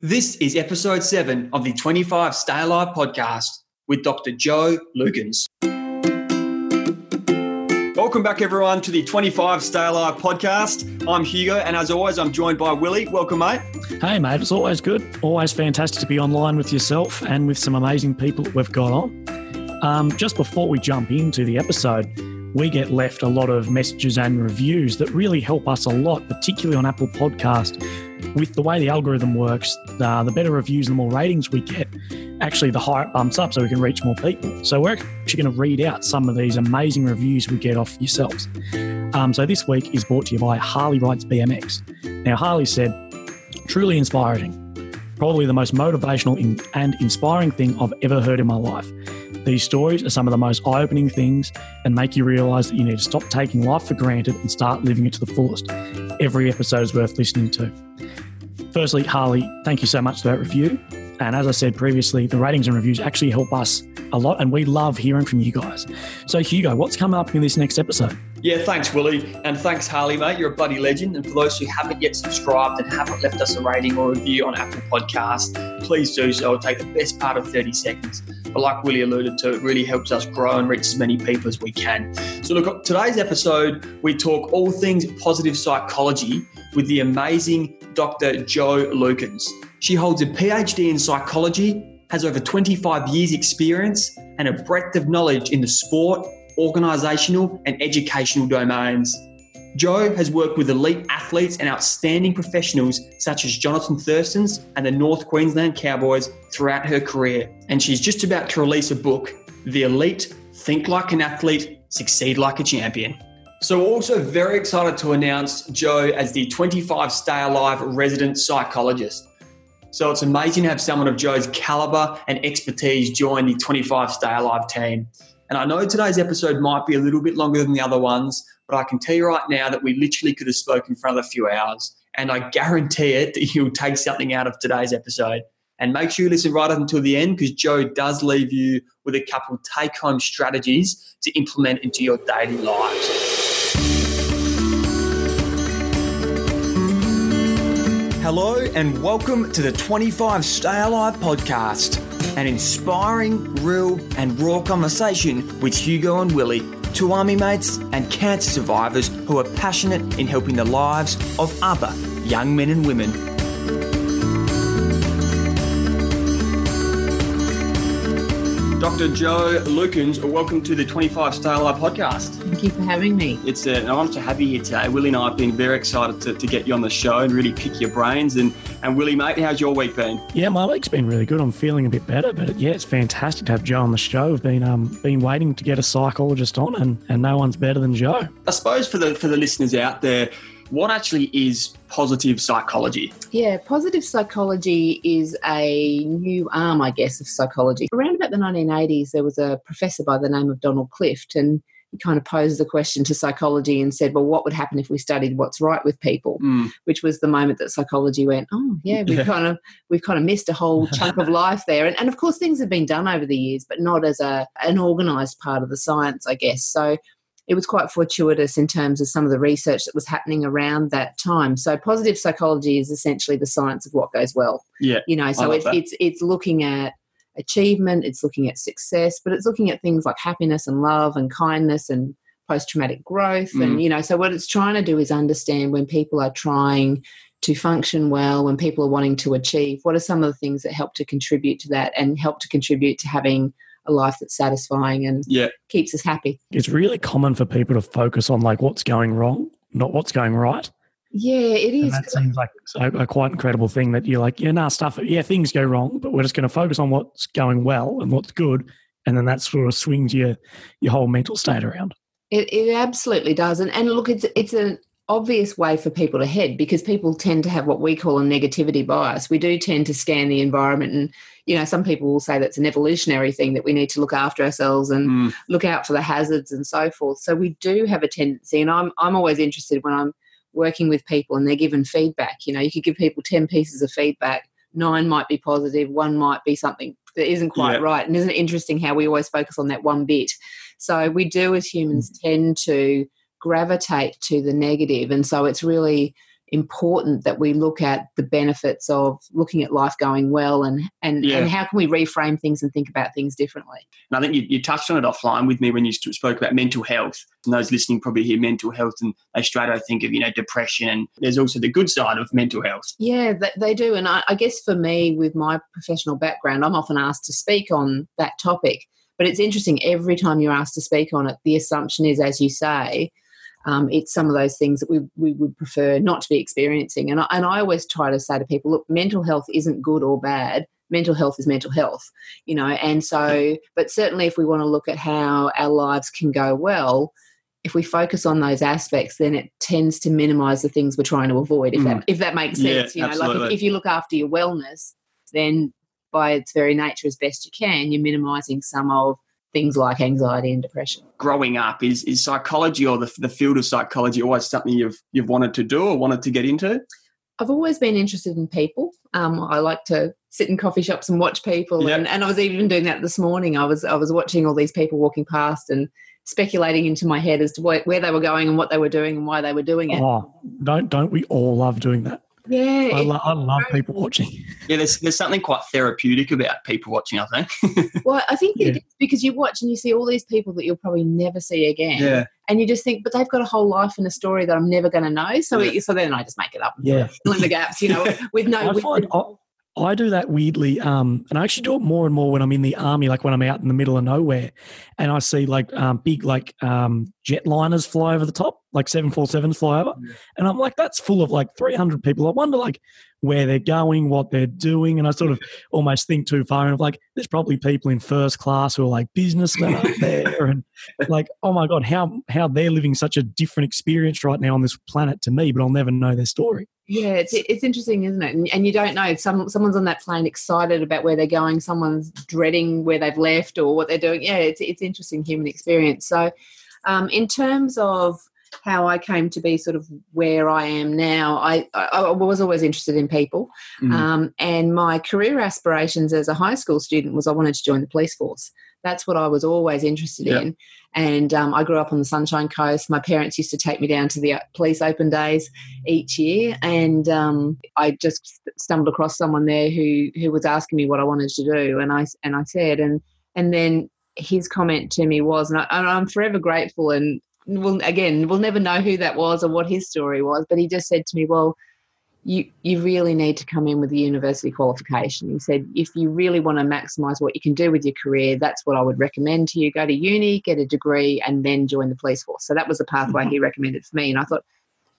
This is episode seven of the 25 Stay Alive podcast with Dr. Jo Lukins. Welcome back, everyone, to the 25 Stay Alive podcast. I'm Hugo, and as always, I'm joined by Willie. Welcome, mate. Hey, mate, it's always good. Always fantastic to be online with yourself and with some amazing people that we've got on. Um, just before we jump into the episode, we get left a lot of messages and reviews that really help us a lot, particularly on Apple Podcast. With the way the algorithm works, uh, the better reviews and the more ratings we get, actually the higher it bumps up so we can reach more people. So we're actually going to read out some of these amazing reviews we get off yourselves. Um, so this week is brought to you by Harley Rides BMX. Now, Harley said, truly inspiring. Probably the most motivational and inspiring thing I've ever heard in my life. These stories are some of the most eye opening things and make you realize that you need to stop taking life for granted and start living it to the fullest. Every episode is worth listening to. Firstly, Harley, thank you so much for that review. And as I said previously, the ratings and reviews actually help us a lot, and we love hearing from you guys. So, Hugo, what's coming up in this next episode? Yeah, thanks, Willie. And thanks, Harley, mate. You're a bloody legend. And for those who haven't yet subscribed and haven't left us a rating or review on Apple Podcast, please do so. It'll take the best part of 30 seconds. But like Willie alluded to, it really helps us grow and reach as many people as we can. So, look, today's episode, we talk all things positive psychology with the amazing Dr. Jo Lukins. She holds a PhD in psychology, has over 25 years' experience, and a breadth of knowledge in the sport, organisational, and educational domains. Jo has worked with elite athletes and outstanding professionals such as Johnathan Thurston's and the North Queensland Cowboys throughout her career. And she's just about to release a book, The Elite Think Like an Athlete, Succeed Like a Champion. So, also very excited to announce Jo as the 25 Stay Alive resident psychologist. So, it's amazing to have someone of Jo's caliber and expertise join the 25 Stay Alive team. And I know today's episode might be a little bit longer than the other ones, but I can tell you right now that we literally could have spoken for another few hours. And I guarantee it that you'll take something out of today's episode. And make sure you listen right up until the end because Joe does leave you with a couple take home strategies to implement into your daily lives. Hello, and welcome to the 25 Stay Alive podcast, an inspiring, real, and raw conversation with Hugo and Willie, two army mates and cancer survivors who are passionate in helping the lives of other young men and women. Dr. Jo Lukins, welcome to the 25 Stay Alive podcast. Thank you for having me. It's an honor to have you here today. Willie and I have been very excited to, to get you on the show and really pick your brains. And, and Willie, mate, how's your week been? Yeah, my week's been really good. I'm feeling a bit better, but yeah, it's fantastic to have Jo on the show. We've been um, been waiting to get a psychologist on, and, and no one's better than Jo. I suppose for the for the listeners out there, what actually is positive psychology? Yeah, positive psychology is a new arm, I guess, of psychology. Around about the 1980s, there was a professor by the name of Donald Clift, and he kind of posed the question to psychology and said, Well, what would happen if we studied what's right with people? Mm. Which was the moment that psychology went, Oh, yeah, we've Yeah. kind of we've kind of missed a whole chunk of life there. And, and of course things have been done over the years, but not as a an organized part of the science, I guess. So it was quite fortuitous in terms of some of the research that was happening around that time. So positive psychology is essentially the science of what goes well. Yeah. You know, so it's it's looking at achievement, it's looking at success, but it's looking at things like happiness and love and kindness and post traumatic growth. Mm. And, you know, so what it's trying to do is understand when people are trying to function well, when people are wanting to achieve, what are some of the things that help to contribute to that and help to contribute to having a life that's satisfying and Yeah. keeps us happy. It's really common for people to focus on like what's going wrong, not what's going right. Yeah, it And that seems like a, a quite incredible thing that you're like, yeah, nah, stuff. Yeah, things go wrong, but we're just going to focus on what's going well and what's good, and then that sort of swings your your whole mental state around. It, it absolutely does, and and look, it's it's an obvious way for people to head because people tend to have what we call a negativity bias. We do tend to scan the environment, and you know, some people will say that's an evolutionary thing that we need to look after ourselves and Mm. look out for the hazards and so forth. So we do have a tendency, and I'm I'm always interested when I'm working with people and they're given feedback. You know, you could give people ten pieces of feedback. Nine might be positive, one might be something that isn't quite Yeah. right. And isn't it interesting how we always focus on that one bit? So we do as humans tend to gravitate to the negative, and so it's really important that we look at the benefits of looking at life going well and and, Yeah. and how can we reframe things and think about things differently. And I think you, you touched on it offline with me when you spoke about mental health. And those listening probably hear mental health and they straight away think of, you know, depression. And there's also the good side of mental health. Yeah, they, they do. And I, I guess for me, with my professional background, I'm often asked to speak on that topic. But it's interesting, every time you're asked to speak on it, the assumption is, as you say, um, it's some of those things that we, we would prefer not to be experiencing. And I, and I always try to say to people, look, mental health isn't good or bad. Mental health is mental health, you know. And so, but certainly, if we want to look at how our lives can go well, if we focus on those aspects, then it tends to minimise the things we're trying to avoid. If that if that makes Yeah, sense, you know, like if, if you look after your wellness, then by its very nature, as best you can, you're minimising some of things like anxiety and depression. Growing up, is, is psychology or the, the field of psychology always something you've, you've wanted to do or wanted to get into? I've always been interested in people. Um, I like to sit in coffee shops and watch people, Yep. and, and I was even doing that this morning. I was I was watching all these people walking past and speculating into my head as to where, where they were going and what they were doing and why they were doing it. Oh, don't don't we all love doing that? Yeah, I, lo- I love people watching. Yeah, there's, there's something quite therapeutic about people watching, I think. well, I think Yeah. it is because you watch and you see all these people that you'll probably never see again, Yeah. and you just think, but they've got a whole life and a story that I'm never going to know. So, Yeah. it, so then I just make it up, Yeah. fill in the gaps, you know, with no. I find I, I do that weirdly, um, and I actually do it more and more when I'm in the army, like when I'm out in the middle of nowhere, and I see like um, big like um, jetliners fly over the top, like seven four sevens fly over, Yeah. and I'm like, that's full of like 300 people. I wonder like where they're going, what they're doing, and I sort of almost think too far, and I'm like, there's probably people in first class who are like businessmen up there, and like, oh my god, how how they're living such a different experience right now on this planet to me, but I'll never know their story. Yeah, it's it's interesting, isn't it? And, and you don't know. Some someone's on that plane excited about where they're going. Someone's dreading where they've left or what they're doing. Yeah, it's it's interesting human experience. So, um, in terms of how I came to be sort of where I am now, I I, I was always interested in people, Mm. um, and my career aspirations as a high school student was I wanted to join the police force. That's what I was always interested Yeah. in. And um, I grew up on the Sunshine Coast. My parents used to take me down to the uh, police open days each year, and um, I just stumbled across someone there who who was asking me what I wanted to do, and I and I said, and and then his comment to me was, and, I, and I'm forever grateful, and we'll again we'll never know who that was or what his story was, but he just said to me, well. You, you really need to come in with a university qualification. He said, if you really want to maximise what you can do with your career, that's what I would recommend to you. Go to uni, get a degree, and then join the police force. So that was the pathway he mm-hmm. recommended for me. And I thought,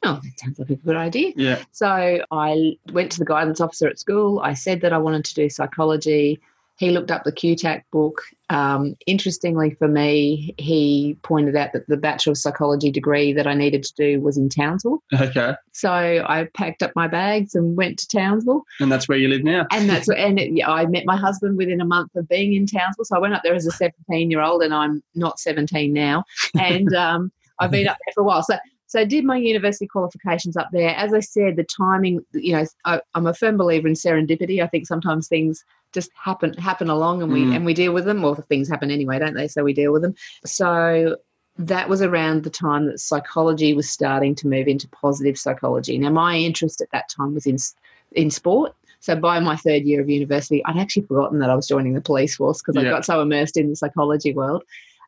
oh, that sounds like a good idea. Yeah. So I went to the guidance officer at school. I said that I wanted to do psychology. He looked up the QTAC book. Um, interestingly for me, he pointed out that the Bachelor of Psychology degree that I needed to do was in Townsville. Okay. So I packed up my bags and went to Townsville. And that's where you live now. And that's and it, yeah, I met my husband within a month of being in Townsville. So I went up there as a 17 year old, and I'm not 17 now. And um, I've been up there for a while. So so I did my university qualifications up there. As I said, the timing, you know, I, I'm a firm believer in serendipity. I think sometimes things just happen happen along, and we Mm. and we deal with them. Or things happen anyway, don't they? So we deal with them. So that was around the time that psychology was starting to move into positive psychology. Now, my interest at that time was in in sport. So by my third year of university, I'd actually forgotten that I was joining the police force because I got so immersed in the psychology world.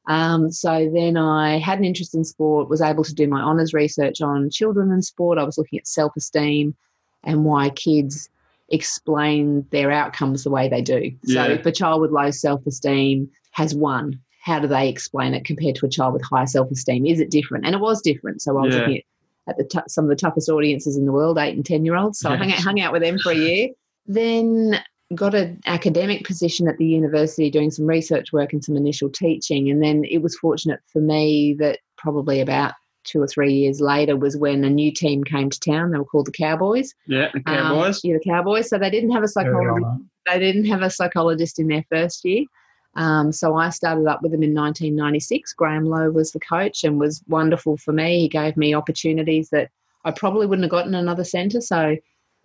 Um, so then I had an interest in sport, was able to do my honours research on children and sport. I was looking at self esteem and why kids explain their outcomes the way they do. Yeah. So if a child with low self esteem has won, how do they explain it compared to a child with high self esteem? Is it different? And it was different. So I was Yeah. looking at, the t- some of the toughest audiences in the world, eight and 10 year olds. So I hung out, hung out with them for a year. Then got an academic position at the university doing some research work and some initial teaching. And then it was fortunate for me that probably about two or three years later was when a new team came to town. They were called the Cowboys. Yeah. The Um, Cowboys. yeah, the Cowboys. So they didn't have a psychologist they didn't have a psychologist in their first year. Um, so I started up with them in 1996. Graham Lowe was the coach and was wonderful for me. He gave me opportunities that I probably wouldn't have gotten in another centre. So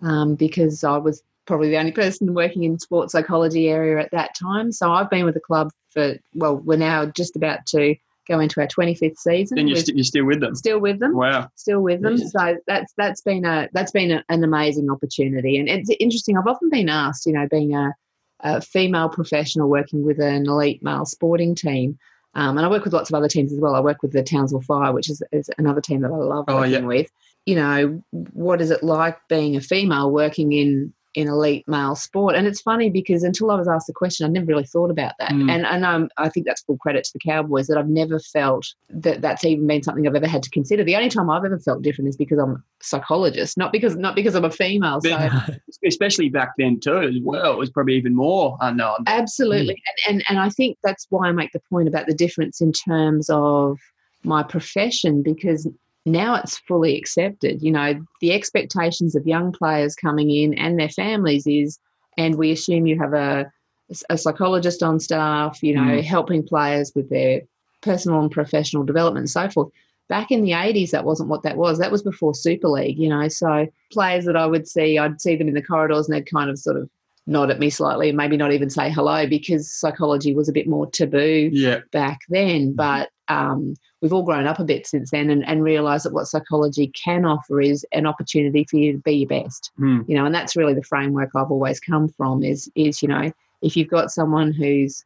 um, because I was probably the only person working in sports psychology area at that time. So I've been with the club for well, we're now just about to go into our 25th season. And you're, st- you're still with them. still with them Wow. still with them. Yeah. So that's that's been a that's been a, an amazing opportunity, and it's interesting. I've often been asked, you know, being a, a female professional working with an elite male sporting team, um, and I work with lots of other teams as well. I work with the Townsville Fire, which is, is another team that I love Oh, working yeah. with. You know, what is it like being a female working in in elite male sport? And it's funny because until I was asked the question, I never really thought about that. Mm. And and um, I think that's full credit to the Cowboys that I've never felt that that's even been something I've ever had to consider. The only time I've ever felt different is because I'm a psychologist, not because not because I'm a female. So Especially back then too, as well. It was probably even more unknown. absolutely, and, and and I think that's why I make the point about the difference in terms of my profession because now it's fully accepted. You know, the expectations of young players coming in and their families is, and we assume you have a a psychologist on staff, you know, Mm. helping players with their personal and professional development and so forth. Back in the 80s, that wasn't what that was. That was before Super League, you know. So players that I would see, I'd see them in the corridors and they'd kind of sort of nod at me slightly and maybe not even say hello because psychology was a bit more taboo Yeah. back then. But um, we've all grown up a bit since then and, and realised that what psychology can offer is an opportunity for you to be your best Hmm. you know and that's really the framework i've always come from is is you know if you've got someone who's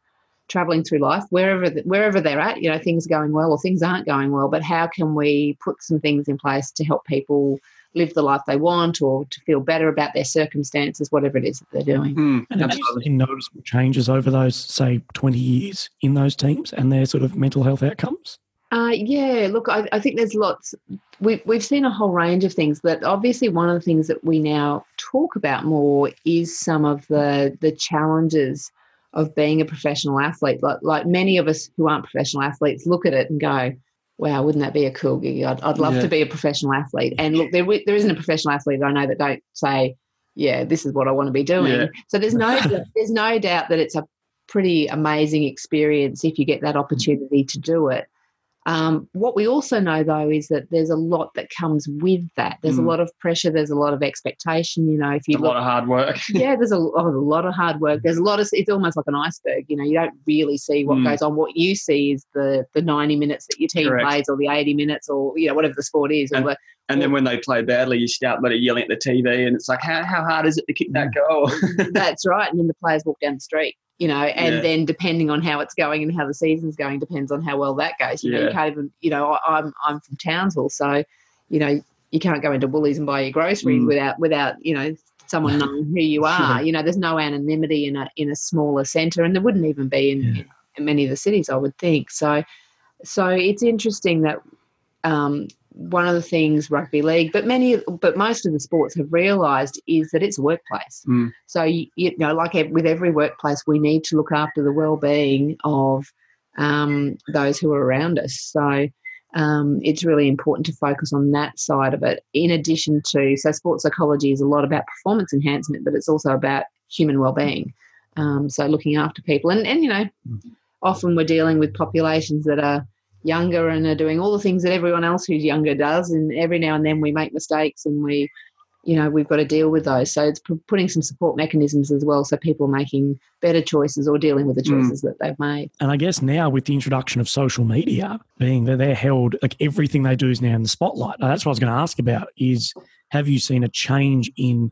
traveling through life wherever the, wherever they're at you know things are going well or things aren't going well but how can we put some things in place to help people live the life they want or to feel better about their circumstances whatever it is that they're doing Hmm. And have you Absolutely. noticeable changes over those, say, 20 years in those teams and their sort of mental health outcomes? Uh, yeah, look, I, I think there's lots. We, we've seen a whole range of things. That obviously one of the things that we now talk about more is some of the the challenges of being a professional athlete. Like, like many of us who aren't professional athletes look at it and go, "Wow, wouldn't that be a cool gig? I'd, I'd love Yeah. to be a professional athlete." And look, there there isn't a professional athlete I know that don't say, "Yeah, this is what I want to be doing." Yeah. So there's no there's no doubt that it's a pretty amazing experience if you get that opportunity to do it. Um, what we also know, though, is that there's a lot that comes with that. There's a Mm. lot of pressure. There's a lot of expectation. You know, if you a look, lot of hard work. yeah, there's a, oh, a lot of hard work. There's a lot of. It's almost like an iceberg. You know, you don't really see what Mm. goes on. What you see is the the 90 minutes that your team Correct. plays, or the 80 minutes, or you know, whatever the sport is. And- the, And then when they play badly, you start yelling at the TV, and it's like, how, how hard is it to kick that goal? that's right. And then the players walk down the street, you know, and Yeah. then depending on how it's going and how the season's going, depends on how well that goes. You know, you can't even, you know, I, I'm I'm from Townsville, so you know, you can't go into Woolies and buy your groceries Mm. without without you know someone knowing who you are. You know, there's no anonymity in a in a smaller centre, and there wouldn't even be in, Yeah. in many of the cities, I would think. So, so it's interesting that. Um, one of the things rugby league, but many, but most of the sports have realised is that it's a workplace. Mm. So you, you know, like with every workplace, we need to look after the well-being of um, those who are around us. So um, it's really important to focus on that side of it. In addition to, so sports psychology is a lot about performance enhancement, but it's also about human well-being. Um, so looking after people, and and you know, often we're dealing with populations that are younger and are doing all the things that everyone else who's younger does and every now and then we make mistakes and we you know we've got to deal with those so it's p- putting some support mechanisms as well so people are making better choices or dealing with the Mm. choices that they've made And I guess now with the introduction of social media, being that they're held, like everything they do is now in the spotlight. Now, that's what I was going to ask about is have you seen a change in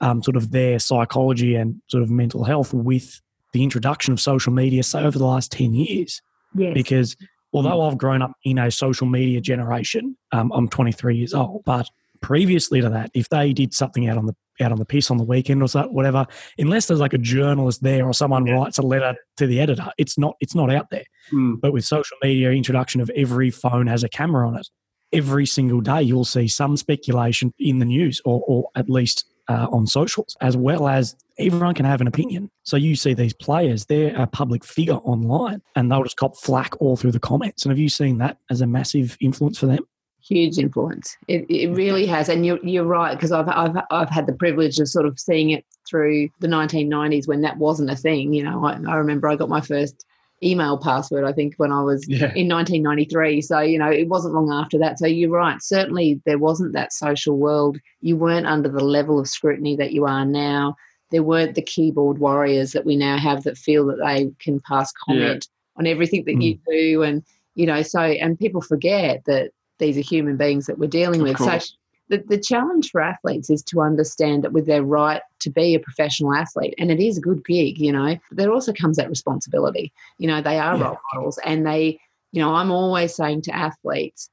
um, sort of their psychology and sort of mental health with the introduction of social media, say over the last 10 years? yes Because although I've grown up in a social media generation, um, I'm 23 years old, but previously to that, if they did something out on the out on the piss on the weekend or so, whatever, unless there's like a journalist there or someone Yeah. writes a letter to the editor, it's not it's not out there. Mm. But with social media introduction of every phone has a camera on it, every single day you'll see some speculation in the news or, or at least uh, on socials, as well as everyone can have an opinion. So you see these players, they're a public figure online and they'll just cop flack all through the comments. And have you seen that as a massive influence for them? huge influence. It, it really has, and you're you're right because I've I've I've had the privilege of sort of seeing it through the 1990s when that wasn't a thing. You know, I, I remember I got my first email password I think when I was Yeah. in 1993. So you know, it wasn't long after that. So you're right. Certainly, there wasn't that social world. You weren't under the level of scrutiny that you are now. There weren't the keyboard warriors that we now have that feel that they can pass comment on everything that you mm. do and you know, so, and people forget that these are human beings that we're dealing Of with. So course. The, the challenge for athletes is to understand that with their right to be a professional athlete, and it is a good gig, you know, but there also comes that responsibility. You know, they are Yeah. role models, and they, you know, I'm always saying to athletes,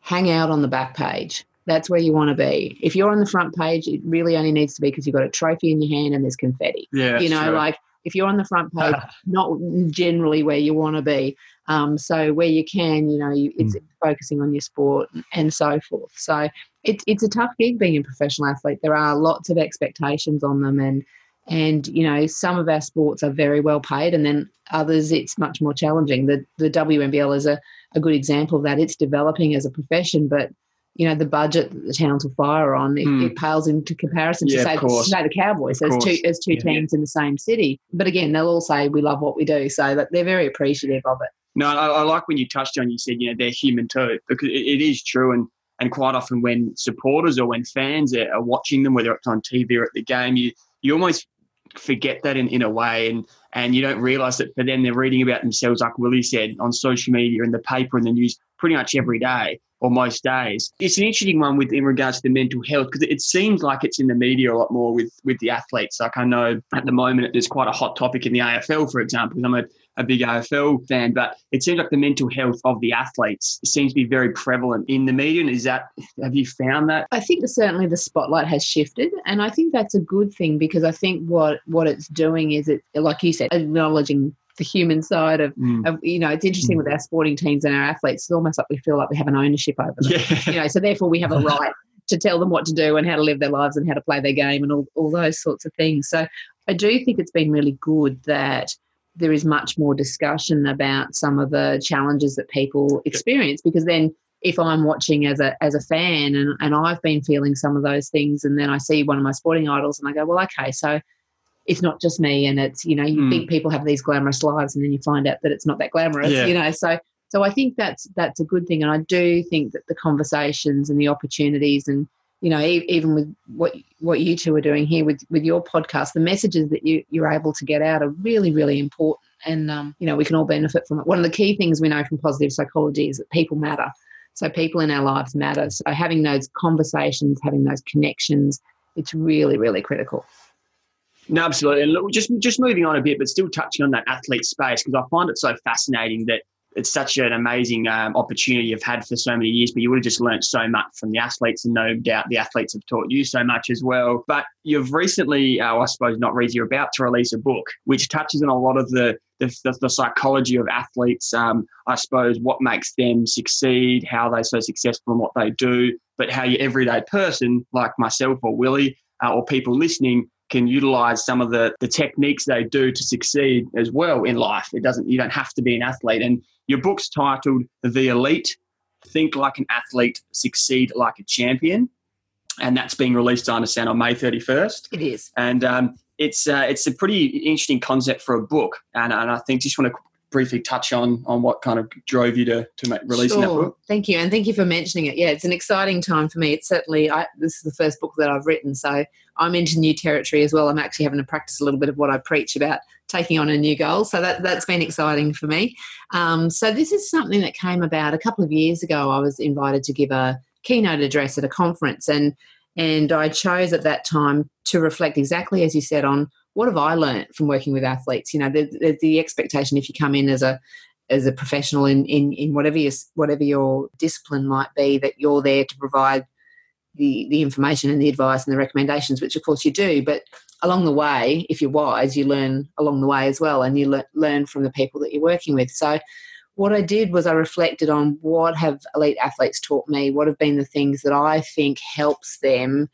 hang out on the back page. That's where you want to be. If you're on the front page, it really only needs to be because you've got a trophy in your hand and there's confetti. Yeah, you know, like if you're on the front page, not generally where you want to be. Um, so where you can, you know, you, it's Mm. focusing on your sport and so forth. So it's it's a tough gig being a professional athlete. There are lots of expectations on them, and and you know some of our sports are very well paid, and then others it's much more challenging. The the WNBL is a, a good example of that. It's developing as a profession, but you know the budget that the Townsville Fire on it, Mm. it pales into comparison Yeah, to, say, to say the Cowboys. Of There's two there's two Yeah. teams in the same city, but again they'll all say we love what we do, so that they're very appreciative of it. No, I, I like when you touched on. You said you know they're human too, because it, it is true. And and quite often when supporters or when fans are, are watching them, whether it's on TV or at the game, you you almost forget that in, in a way, and and you don't realise that for them they're reading about themselves, like Willie said, on social media, in the paper, and the news, pretty much every day or most days. It's an interesting one with in regards to the mental health because it seems like it's in the media a lot more with with the athletes. Like I know at the moment there's quite a hot topic in the AFL, for example I'm a a big AFL fan, but it seems like the mental health of the athletes seems to be very prevalent in the media. And is that have you found that? I think certainly the spotlight has shifted, and I think that's a good thing because I think what what it's doing is it, like you said, acknowledging the human side of, Mm. of you know, it's interesting with our sporting teams and our athletes. It's almost like we feel like we have an ownership over them. Yeah, You know, so therefore we have a right to tell them what to do and how to live their lives and how to play their game and all, all those sorts of things. So I do think it's been really good that there is much more discussion about some of the challenges that people experience because then if I'm watching as a as a fan and, and I've been feeling some of those things and then I see one of my sporting idols and I go, well, okay, so it's not just me and it's, you know, you Mm. think people have these glamorous lives and then you find out that it's not that glamorous, Yeah. you know. So so I think that's that's a good thing and I do think that the conversations and the opportunities and you know, even with what what you two are doing here with with your podcast, the messages that you you're able to get out are really really important, and um, you know we can all benefit from it. One of the key things we know from positive psychology is that people matter. So people in our lives matter. So having those conversations, having those connections, it's really really critical. no, absolutely. And look, just just moving on a bit, but still touching on that athlete space because I find it so fascinating that it's such an amazing um, opportunity you've had for so many years, but you would have just learned so much from the athletes, and no doubt the athletes have taught you so much as well. But you've recently, uh, I suppose, not recently, you're about to release a book which touches on a lot of the the, the, the psychology of athletes. Um, I suppose what makes them succeed, how they're so successful in what they do, but how your everyday person like myself or Willie uh, or people listening can utilize some of the the techniques they do to succeed as well in life. It doesn't you don't have to be an athlete. And your book's titled The Elite: Think Like an Athlete, Succeed Like a Champion, and that's being released, I understand, on May thirty first. It is. And um, it's uh, it's a pretty interesting concept for a book, and, and I think just want to briefly touch on on what kind of drove you to to make, releasing that book. Thank you, and thank you for mentioning it. Yeah, it's an exciting time for me. It's certainly I, this is the first book that I've written, so I'm into new territory as well. I'm actually having to practice a little bit of what I preach about taking on a new goal. So that that's been exciting for me. Um, so this is something that came about a couple of years ago. I was invited to give a keynote address at a conference, and and I chose at that time to reflect exactly as you said on what have I learned from working with athletes. You know, the, the expectation if you come in as a as a professional in, in, in whatever your whatever your discipline might be, that you're there to provide the the information and the advice and the recommendations, which of course you do. But along the way, if you're wise, you learn along the way as well, and you le- learn from the people that you're working with. So, what I did was I reflected on what have elite athletes taught me. What have been the things that I think helps them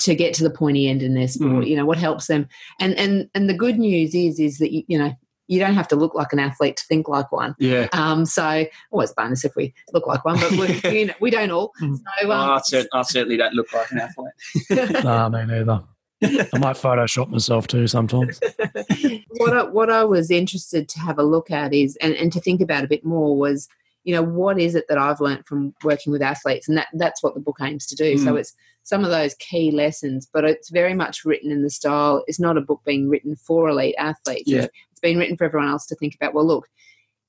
to get to the pointy end in their sport. You know, what helps them. And and and the good news is is that you, you know you don't have to look like an athlete to think like one. Yeah. Um, so always bonus if we look like one, but we, you know, we don't all. Mm. So, Oh, um, I, cer- I certainly don't look like an athlete. nah, me neither. I might Photoshop myself too sometimes. what I, what I was interested to have a look at is and, and to think about a bit more was you know what is it that I've learned from working with athletes and that that's what the book aims to do so Mm. it's some of those key lessons but it's very much written in the style it's not a book being written for elite athletes Yeah. it's, been written for everyone else to think about well look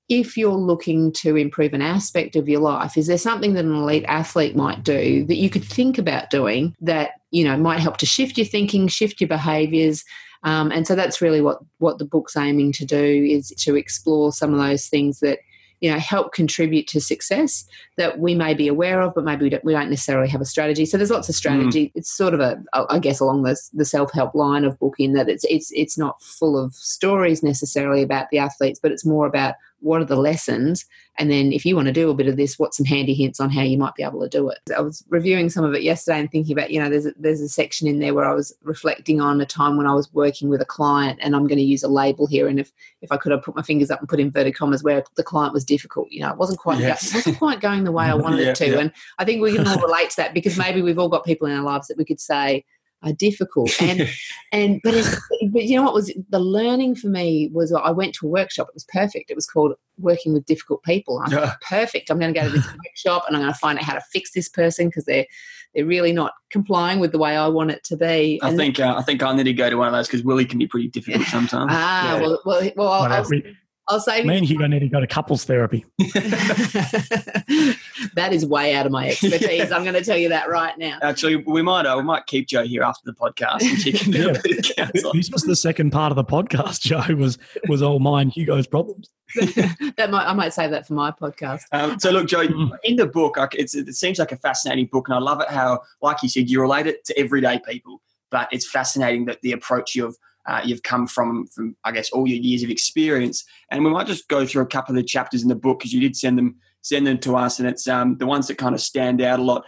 if you're looking to improve an aspect of your life, is there something that an elite athlete might do that you could think about doing that you know might help to shift your thinking, shift your behaviours? Um, and so that's really what what the book's aiming to do is to explore some of those things that you know help contribute to success that we may be aware of but maybe we don't, we don't necessarily have a strategy so there's lots of strategy mm. it's sort of a i guess along the, the self-help line of book in that it's it's it's not full of stories necessarily about the athletes but it's more about what are the lessons and then if you want to do a bit of this what's some handy hints on how you might be able to do it i was reviewing some of it yesterday and thinking about you know there's a, there's a section in there where i was reflecting on a time when i was working with a client and i'm going to use a label here and if if i could have put my fingers up and put inverted commas where the client was difficult you know it wasn't quite yes. go, wasn't quite going the way i wanted yeah, it to yeah. and i think we can all relate to that because maybe we've all got people in our lives that we could say are difficult and and but but you know what was the learning for me was I went to a workshop it was perfect it was called working with difficult people I'm yeah. perfect I'm going to go to this workshop and I'm going to find out how to fix this person because they're they're really not complying with the way I want it to be. I think uh, I think I need to go to one of those because Willie can be pretty difficult sometimes. ah, yeah. well, well, well, I'll, I'll, I'll say me and Hugo need to go to couples therapy. that is way out of my expertise. Yeah. I'm going to tell you that right now. Actually, we might uh, we might keep Jo here after the podcast and she can yeah. This was the second part of the podcast. Jo was was all mine. Hugo's problems. that might I might save that for my podcast. Um, so look, Jo, mm. in the book, it seems like a fascinating book, and I love it how, like you said, you relate it to everyday people. But it's fascinating that the approach you've uh, you've come from from I guess all your years of experience. And we might just go through a couple of the chapters in the book because you did send them send them to us, and it's um, the ones that kind of stand out a lot.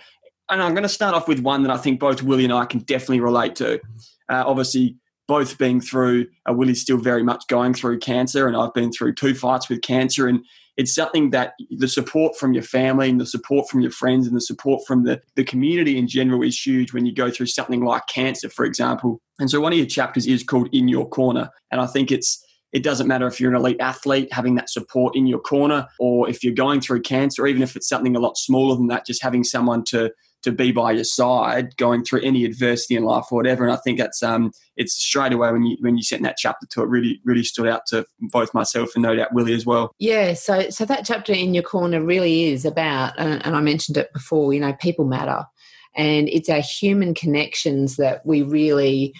And I'm going to start off with one that I think both Willie and I can definitely relate to. Uh, obviously, both being through, uh, Willie's still very much going through cancer, and I've been through two fights with cancer. And it's something that the support from your family and the support from your friends and the support from the, the community in general is huge when you go through something like cancer, for example. And so one of your chapters is called In Your Corner. And I think it's it doesn't matter if you're an elite athlete, having that support in your corner, or if you're going through cancer, even if it's something a lot smaller than that, just having someone to to be by your side going through any adversity in life or whatever. And I think that's um it's straight away when you when you sent that chapter to it really really stood out to both myself and no doubt Willie as well. Yeah, so so that chapter in your corner really is about and, I mentioned it before, you know, people matter. And it's our human connections that we really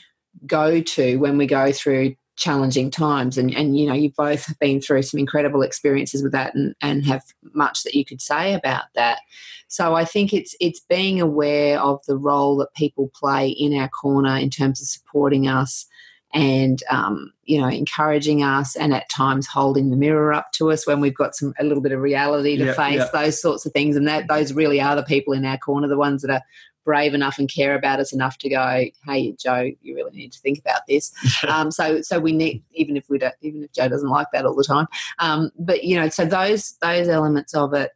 go to when we go through challenging times. And and you know you both have been through some incredible experiences with that and and have much that you could say about that. So i think it's it's being aware of the role that people play in our corner in terms of supporting us and um, you know encouraging us and at times holding the mirror up to us when we've got some a little bit of reality to yeah, face yeah. those sorts of things. And that those really are the people in our corner the ones that are brave enough and care about us enough to go, hey, Jo, you really need to think about this. um, so, so we need, even if we don't, even if Jo doesn't like that all the time, um, but you know, so those those elements of it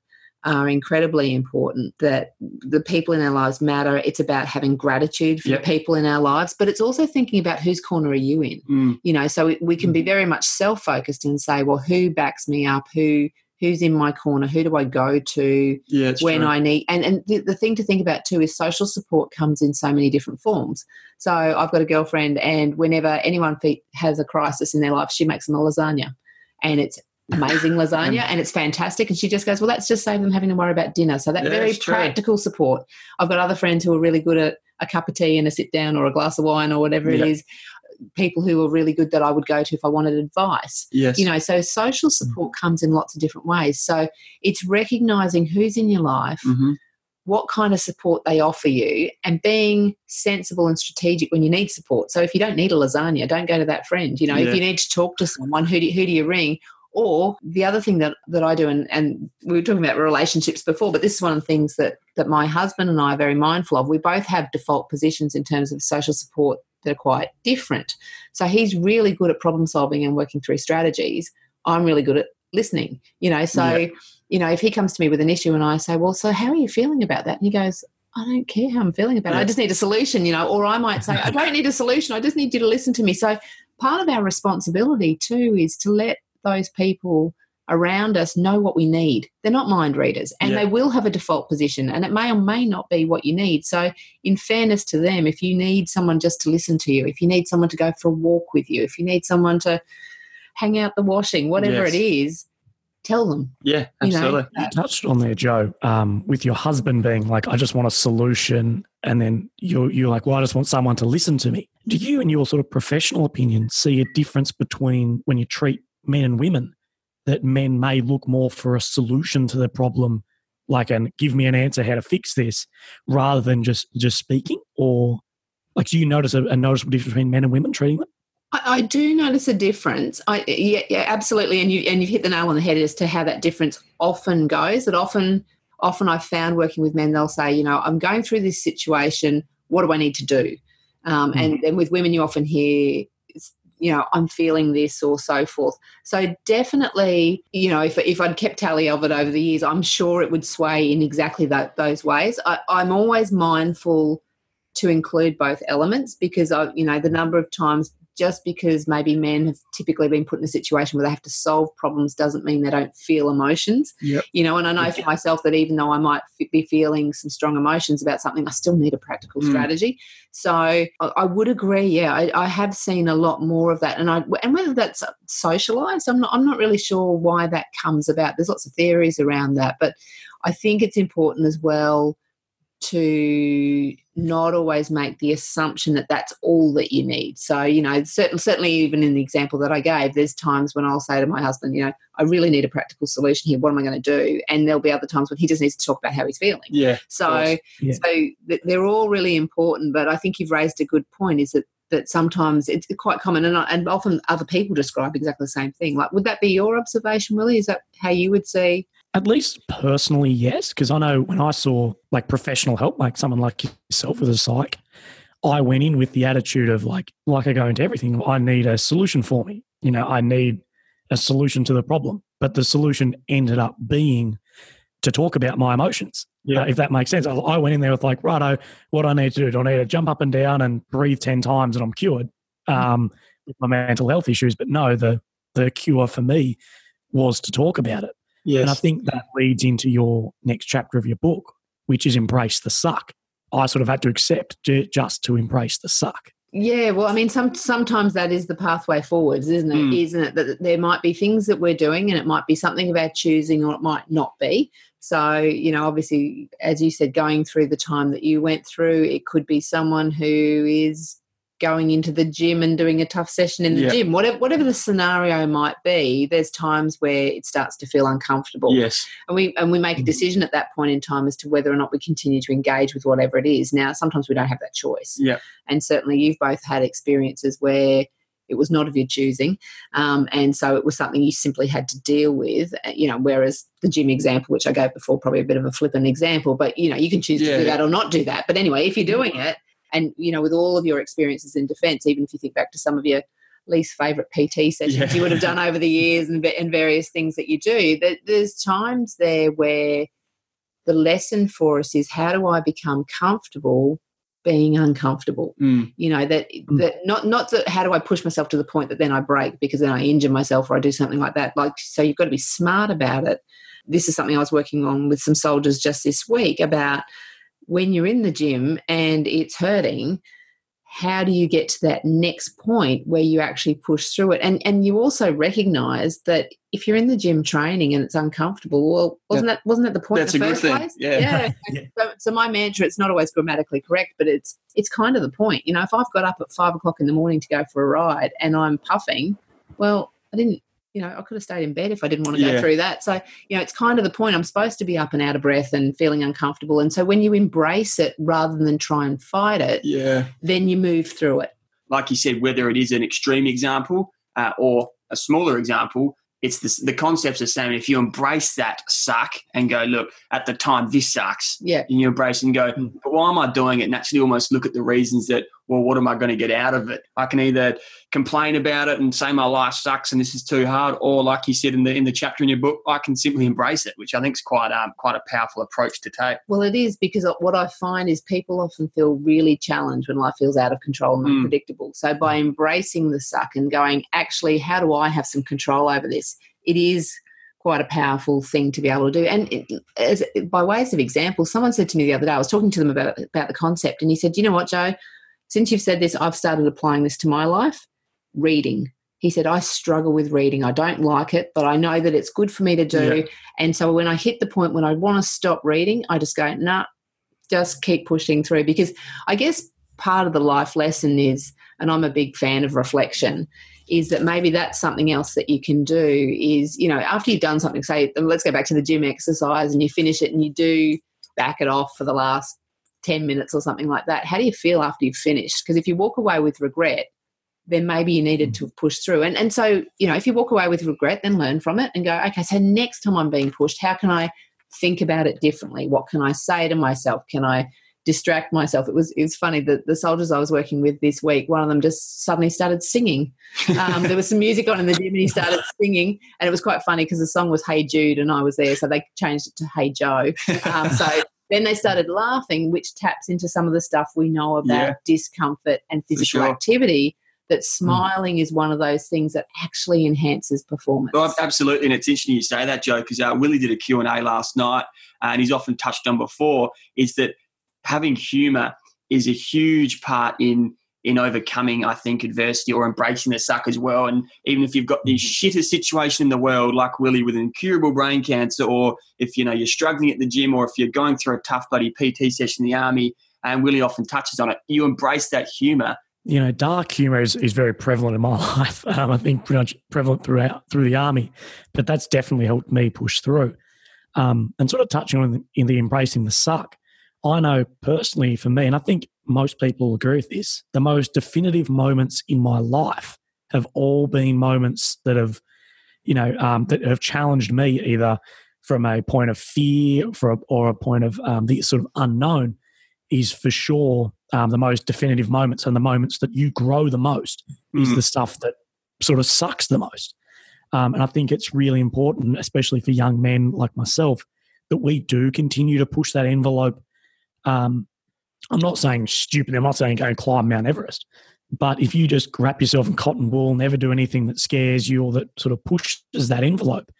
are incredibly important. That the people in our lives matter. It's about having gratitude for yep. the people in our lives, but it's also thinking about whose corner are you in. Mm. You know, so we, we can be mm. very much self focused and say, well, who backs me up? Who who's in my corner who do i go to yeah, when true. i need and, and the, the thing to think about too is social support comes in so many different forms. So i've got a girlfriend and whenever anyone has a crisis in their life she makes them a lasagna. And it's amazing lasagna and it's fantastic. And she just goes well that's just save them having to worry about dinner. So that yeah, very practical support. I've got other friends who are really good at a cup of tea and a sit down or a glass of wine or whatever yeah. it is people who were really good that I would go to if I wanted advice. Yes. You know, so social support mm-hmm. comes in lots of different ways. So it's recognizing who's in your life, mm-hmm. what kind of support they offer you, and being sensible and strategic when you need support. So if you don't need a lasagna, don't go to that friend. You know, yeah. if you need to talk to someone, who do, who do you ring? Or the other thing that, that I do, and, and we were talking about relationships before, but this is one of the things that, that my husband and I are very mindful of. We both have default positions in terms of social support that are quite different. So he's really good at problem solving and working through strategies. I'm really good at listening, you know. So, yeah. you know, if he comes to me with an issue and I say, Well, so how are you feeling about that? And he goes, I don't care how I'm feeling about it. I just need a solution, you know. Or I might say, I don't need a solution. I just need you to listen to me. So part of our responsibility too is to let those people around us know what we need. They're not mind readers and yeah. they will have a default position and it may or may not be what you need. So, in fairness to them, if you need someone just to listen to you, if you need someone to go for a walk with you, if you need someone to hang out the washing, whatever yes. it is, tell them. Yeah, You know, absolutely. You touched on there, Jo, um, with your husband being like, I just want a solution. And then you're, you're like, well, I just want someone to listen to me. Do you, in your sort of professional opinion, see a difference between when you treat men and women that men may look more for a solution to the problem, like an give me an answer how to fix this, rather than just just speaking? Or like, do you notice a, a noticeable difference between men and women treating them? I, I do notice a difference. I yeah, yeah, absolutely, and you and you've hit the nail on the head as to how that difference often goes. That often, often I've found working with men, they'll say, you know, I'm going through this situation. What do I need to do? Um, Mm. And then with women, you often hear, you know, I'm feeling this or so forth. So definitely, you know, if if I'd kept tally of it over the years, I'm sure it would sway in exactly that those ways. I, I'm always mindful to include both elements because I, you know, the number of times just because maybe men have typically been put in a situation where they have to solve problems doesn't mean they don't feel emotions. Yep. You know, and I know for myself that even though I might f- be feeling some strong emotions about something, I still need a practical Mm. strategy. So I, I would agree. Yeah, I, I have seen a lot more of that, and I and whether that's socialized, I'm not. I'm not really sure why that comes about. There's lots of theories around that, but I think it's important as well to not always make the assumption that that's all that you need. So, you know, certain, certainly even in the example that I gave, there's times when I'll say to my husband, you know, I really need a practical solution here. What am I going to do? And there'll be other times when he just needs to talk about how he's feeling. Yeah. So. Yeah. so th- they're all really important. But I think you've raised a good point. Is that that sometimes it's quite common, and and often other people describe exactly the same thing. Like, would that be your observation, Willie? Is that how you would see? At least personally, yes. Because I know when I saw like professional help, like someone like yourself with a psych, I went in with the attitude of like, like I go into everything, I need a solution for me. You know, I need a solution to the problem. But the solution ended up being to talk about my emotions. Yeah. Uh, if that makes sense. I, I went in there with like, righto, what do I need to do? Do I need to jump up and down and breathe 10 times and I'm cured um, with my mental health issues? But no, the, the cure for me was to talk about it. Yes. And I think that leads into your next chapter of your book, which is embrace the suck. I sort of had to accept ju- just to embrace the suck. Yeah, well, I mean, some sometimes that is the pathway forwards, isn't it? Mm. not it that there might be things that we're doing, and it might be something about choosing, or it might not be. So, you know, obviously, as you said, going through the time that you went through, it could be someone who is going into the gym and doing a tough session in the Yeah. gym. Whatever, whatever the scenario might be, there's times where it starts to feel uncomfortable yes. and we and we make a decision at that point in time as to whether or not we continue to engage with whatever it is. Now, sometimes we don't have that choice. Yeah. And certainly, you've both had experiences where it was not of your choosing, um, and so it was something you simply had to deal with. uh, You know, whereas the gym example, which I gave before, probably a bit of a flippant example, but you know, you can choose Yeah. to do that or not do that. But anyway, if you're doing it, and you know, with all of your experiences in defence, even if you think back to some of your least favorite PT sessions Yeah. you would have done over the years and, and various things that you do. That there's times there where the lesson for us is how do I become comfortable being uncomfortable? Mm. You know that Mm. that not not that how do I push myself to the point that then I break because then I injure myself or I do something like that. Like so, you've got to be smart about it. This is something I was working on with some soldiers just this week about when you're in the gym and it's hurting how do you get to that next point where you actually push through it and and you also recognize that if you're in the gym training and it's uncomfortable well wasn't that wasn't that the point That's in the a good first thing. place Yeah. Yeah. So, so my mantra it's not always grammatically correct but it's it's kind of the point you know if i've got up at five o'clock in the morning to go for a ride and i'm puffing well i didn't you know i could have stayed in bed if i didn't want to Yeah. go through that so you know it's kind of the point i'm supposed to be up and out of breath and feeling uncomfortable and so when you embrace it rather than try and fight it Yeah. then you move through it Like you said, whether it is an extreme example uh, or a smaller example, it's the, the concept's the same. If you embrace that suck and go, look, at the time, this sucks, yeah and you embrace and go, Mm. but why am I doing it? And actually almost look at the reasons that, well, what am I going to get out of it? I can either complain about it and say my life sucks and this is too hard, or like you said in the in the chapter in your book, I can simply embrace it, which I think is quite um quite a powerful approach to take. Well, it is because what I find is people often feel really challenged when life feels out of control and Mm. unpredictable. So by embracing the suck and going, actually, how do I have some control over this? It is quite a powerful thing to be able to do. And it, as, by ways of example, someone said to me the other day, I was talking to them about about the concept, and he said, "You know what, Jo? Since you've said this, I've started applying this to my life. Reading." he said, I struggle with reading. I don't like it, but I know that it's good for me to do. Yeah. And so when I hit the point when I want to stop reading, I just go, nah, just keep pushing through. Because I guess part of the life lesson is, and I'm a big fan of reflection, is that maybe that's something else that you can do is, you know, after you've done something, say, let's go back to the gym exercise and you finish it and you do back it off for the last 10 minutes or something like that. How do you feel after you've finished? Because if you walk away with regret, then maybe you needed mm. to push through. And, and so, you know, if you walk away with regret, then learn from it and go, okay, so next time I'm being pushed, how can I think about it differently? What can I say to myself? Can I distract myself? It was it was funny that the soldiers I was working with this week, one of them just suddenly started singing. Um, there was some music on in the gym and he started singing, and it was quite funny because the song was Hey Jude and I was there, so they changed it to Hey Joe. Um, so then they started laughing, which taps into some of the stuff we know about yeah. discomfort and physical sure. activity that hmm. smiling mm. is one of those things that actually enhances performance. Well, absolutely, and it's interesting you say that, Jo, because uh, Willie did a Q and A last night, and he's often touched on before is that having humour is a huge part in in overcoming, I think, adversity or embracing the suck as well. And even if you've got the shittest situation in the world, like Willie with incurable brain cancer, or if you know you're struggling at the gym, or if you're going through a tough bloody PT session in the army, and Willie often touches on it, you embrace that humour you know, dark humor is, is very prevalent in my life. Um, I think pretty much prevalent throughout through the army, but that's definitely helped me push through. Um, and sort of touching on the, in the embracing the suck, I know personally for me, and I think most people agree with this, the most definitive moments in my life have all been moments that have, you know, um, that have challenged me either from a point of fear for, or a point of um, the sort of unknown is for sure um, the most definitive moments and the moments that you grow the most mm. is the stuff that sort of sucks the most. Um, and I think it's really important, especially for young men like myself, that we do continue to push that envelope. Um, I'm not saying stupid. I'm not saying go and climb Mount Everest. But if you just wrap yourself in cotton wool, never do anything that scares you or that sort of pushes that envelope,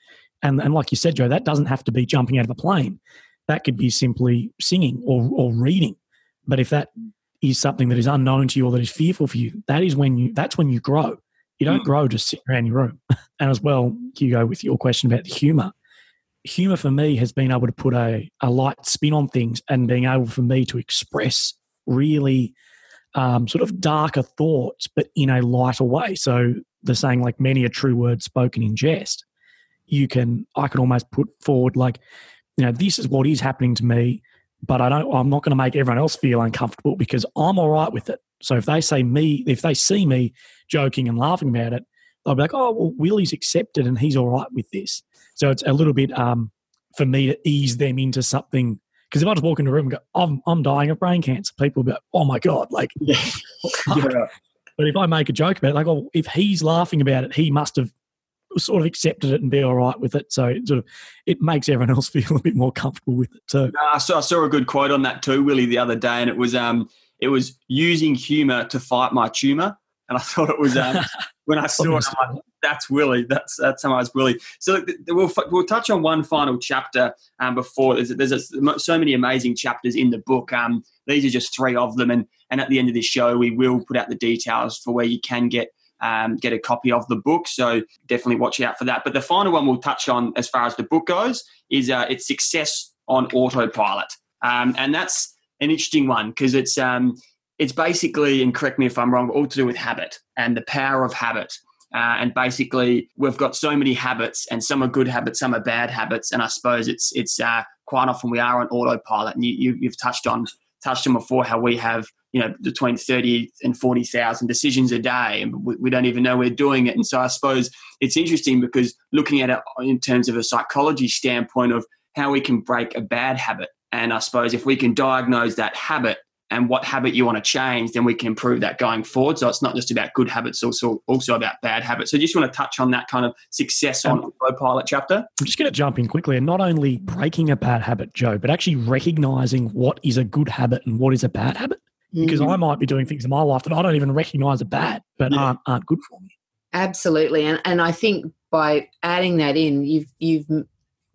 and, and like you said, Jo, that doesn't have to be jumping out of a plane. That could be simply singing or, or reading. But if that is something that is unknown to you or that is fearful for you, that is when you that's when you grow. You don't mm. grow just sitting around your room. and as well, Hugo, with your question about the humor, humor for me has been able to put a, a light spin on things and being able for me to express really um, sort of darker thoughts, but in a lighter way. So the saying like many a true word spoken in jest. You can I can almost put forward like, you know, this is what is happening to me but I don't. I'm not going to make everyone else feel uncomfortable because I'm all right with it. So if they say me, if they see me joking and laughing about it, they'll be like, "Oh, well, Willie's accepted and he's all right with this." So it's a little bit um, for me to ease them into something. Because if I just walk into a room and go, "I'm I'm dying of brain cancer," people will be like, "Oh my god!" Like, yeah. yeah. But if I make a joke about it, like, "Oh, if he's laughing about it, he must have sort of accepted it and be all right with it. So it sort of it makes everyone else feel a bit more comfortable with it too. No, I, saw, I saw a good quote on that too, Willie, the other day, and it was um it was using humour to fight my tumour, and I thought it was um, when I saw it, like, that's Willie. That's that's how I was Willie. So we'll we'll touch on one final chapter um, before there's there's a, so many amazing chapters in the book. Um, these are just three of them, and and at the end of this show, we will put out the details for where you can get um, get a copy of the book. So definitely watch out for that. But the final one we'll touch on as far as the book goes is uh, its success on autopilot, um, and that's an interesting one because it's um, it's basically, and correct me if I'm wrong, all to do with habit and the power of habit. Uh, and basically, we've got so many habits, and some are good habits, some are bad habits. And I suppose it's it's uh, quite often we are on autopilot. And you, you, you've touched on touched on before how we have you know between 30 and 40,000 decisions a day and we, we, don't even know we're doing it and so I suppose it's interesting because looking at it in terms of a psychology standpoint of how we can break a bad habit and I suppose if we can diagnose that habit and what habit you want to change, then we can improve that going forward. So it's not just about good habits, also also about bad habits. So just want to touch on that kind of success on um, pilot chapter. I'm just going to jump in quickly and not only breaking a bad habit, Jo, but actually recognizing what is a good habit and what is a bad habit because mm-hmm. I might be doing things in my life that I don't even recognize are bad, but yeah. aren't, aren't good for me. Absolutely, and and I think by adding that in, you've you've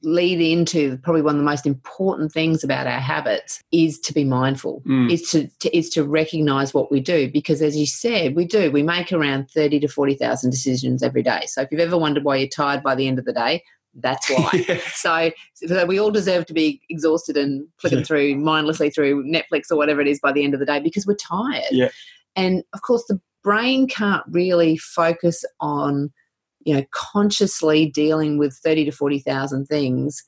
lead into probably one of the most important things about our habits is to be mindful Mm. is to, to is to recognize what we do because as you said we do we make around 30 to 40,000 decisions every day so if you've ever wondered why you're tired by the end of the day that's why Yeah. so, so we all deserve to be exhausted and flicking Yeah. through mindlessly through Netflix or whatever it is by the end of the day because we're tired. Yeah. And of course, the brain can't really focus on, you know, consciously dealing with thirty to forty thousand things.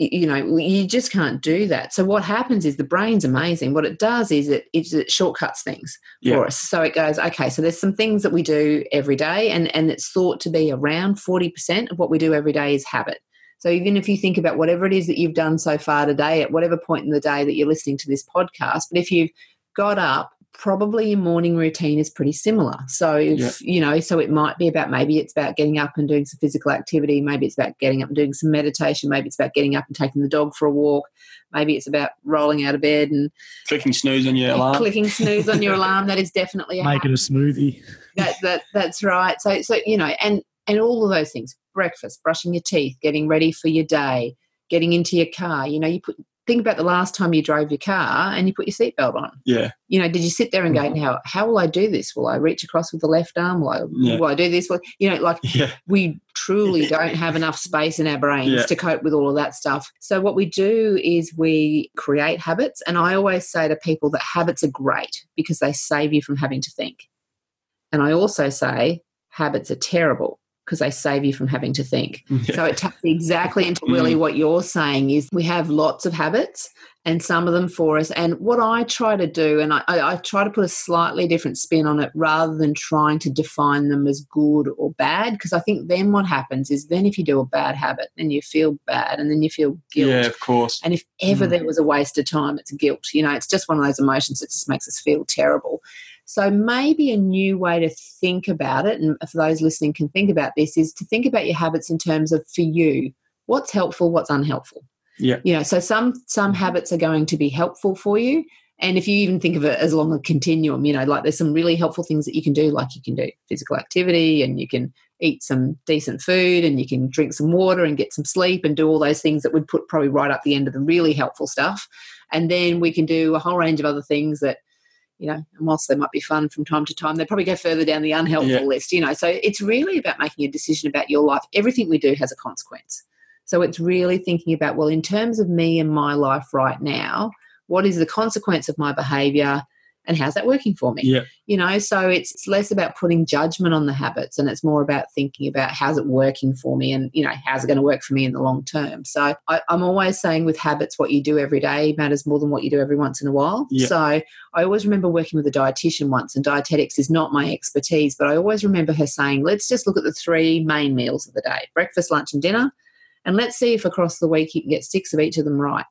You know, you just can't do that. So what happens is the brain's amazing. What it does is it it, it shortcuts things Yeah. for us. So it goes, okay, so there's some things that we do every day, and, and it's thought to be around 40% of what we do every day is habit. So even if you think about whatever it is that you've done so far today, at whatever point in the day that you're listening to this podcast, but if you've got up, probably your morning routine is pretty similar. So if Yeah. you know, so it might be about maybe it's about getting up and doing some physical activity, maybe it's about getting up and doing some meditation, maybe it's about getting up and taking the dog for a walk, maybe it's about rolling out of bed and Clicking snooze on your alarm. clicking snooze on your alarm. That is definitely a Making a smoothie. that that that's right. So so you know, and and all of those things: breakfast, brushing your teeth, getting ready for your day, getting into your car. You know, you put think about the last time you drove your car and you put your seatbelt on. Yeah. You know, did you sit there and go, mm. "Now, how will I do this? Will I reach across with the left arm? Will I, Yeah. will I do this?" Will, you know, like Yeah. we truly don't have enough space in our brains Yeah. to cope with all of that stuff. So what we do is we create habits and I always say to people that habits are great because they save you from having to think. And I also say habits are terrible because they save you from having to think. Yeah. So it taps exactly into really what you're saying is we have lots of habits and some of them for us. And what I try to do, and I, I, I try to put a slightly different spin on it rather than trying to define them as good or bad, because I think then what happens is then if you do a bad habit, then you feel bad and then you feel guilt. Yeah, of course. And if ever Mm. there was a waste of time, it's guilt. You know, it's just one of those emotions that just makes us feel terrible. So maybe a new way to think about it, and for those listening can think about this, is to think about your habits in terms of for you, what's helpful, what's unhelpful. Yeah. You know, so some some mm-hmm. habits are going to be helpful for you. And if you even think of it as along a continuum, you know, like there's some really helpful things that you can do, like you can do physical activity and you can eat some decent food and you can drink some water and get some sleep and do all those things that would put probably right up the end of the really helpful stuff. And then we can do a whole range of other things that, you know, and whilst they might be fun from time to time, they probably go further down the unhelpful Yeah. list, you know. So it's really about making a decision about your life. Everything we do has a consequence. So it's really thinking about, well, in terms of me and my life right now, what is the consequence of my behavior and how's that working for me? Yeah. You know, so it's, it's less about putting judgment on the habits and it's more about thinking about how's it working for me and, you know, how's it going to work for me in the long term. So I, I'm always saying with habits, what you do every day matters more than what you do every once in a while. Yeah. So I always remember working with a dietitian once, and dietetics is not my expertise, but I always remember her saying, let's just look at the three main meals of the day breakfast, lunch, and dinner. And let's see if across the week you can get six of each of them right.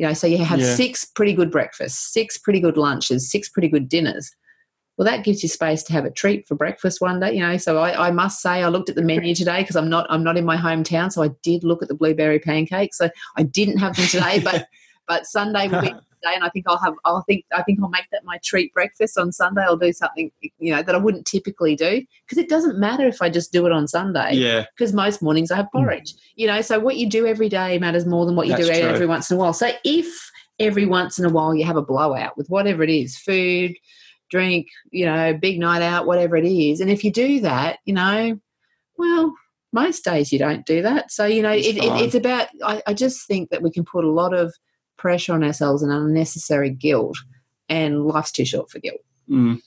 You know, so you have Yeah. six pretty good breakfasts, six pretty good lunches, six pretty good dinners. Well, that gives you space to have a treat for breakfast one day. You know, so I, I must say I looked at the menu today because I'm not I'm not in my hometown, so I did look at the blueberry pancakes. So I didn't have them today, but but Sunday will be day, and I think I'll have. I'll think. I think I'll make that my treat breakfast on Sunday. I'll do something you know that I wouldn't typically do because it doesn't matter if I just do it on Sunday Yeah. because most mornings I have hmm. porridge. You know, so what you do every day matters more than what you That's do true. every once in a while. So if every once in a while you have a blowout with whatever it is, food, drink, you know, big night out, whatever it is, and if you do that, you know, well. Most days you don't do that. So, you know, It's it, it, it's about, I, I just think that we can put a lot of pressure on ourselves and unnecessary guilt, and life's too short for guilt Mm.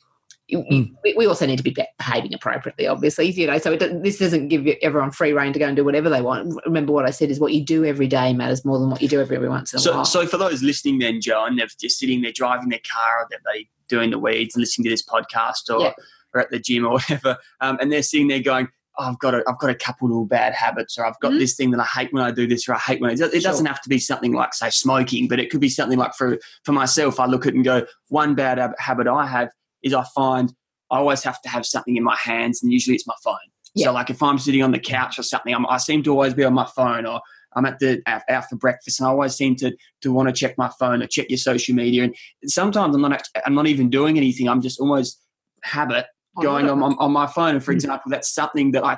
you- you- we- also need to be be- behaving appropriately, obviously. You know, so it, this doesn't give everyone free reign to go and do whatever they want. Remember what I said is what you do every day matters more than what you do every, every once in a So, while. so for those listening, then Jo, and they're just sitting there driving their car, or they're doing the weeds, and listening to this podcast, or, Yeah. or at the gym or whatever, um, and they're sitting there going, oh, "I've got a, I've got a couple little bad habits, or I've got Mhm. this thing that I hate when I do this, or I hate when I, it, it doesn't have to be something like say smoking, but it could be something like for for myself, I look at it and go, one bad hab- habit I have is I find I always have to have something in my hands, and usually it's my phone. Yeah. So, like if I'm sitting on the couch or something, I'm, I seem to always be on my phone, or I'm at the out, out for breakfast, and I always seem to to want to check my phone or check your social media. And sometimes I'm not I'm not even doing anything. I'm just almost habit going on, on on my phone. And for Mm. example, that's something that I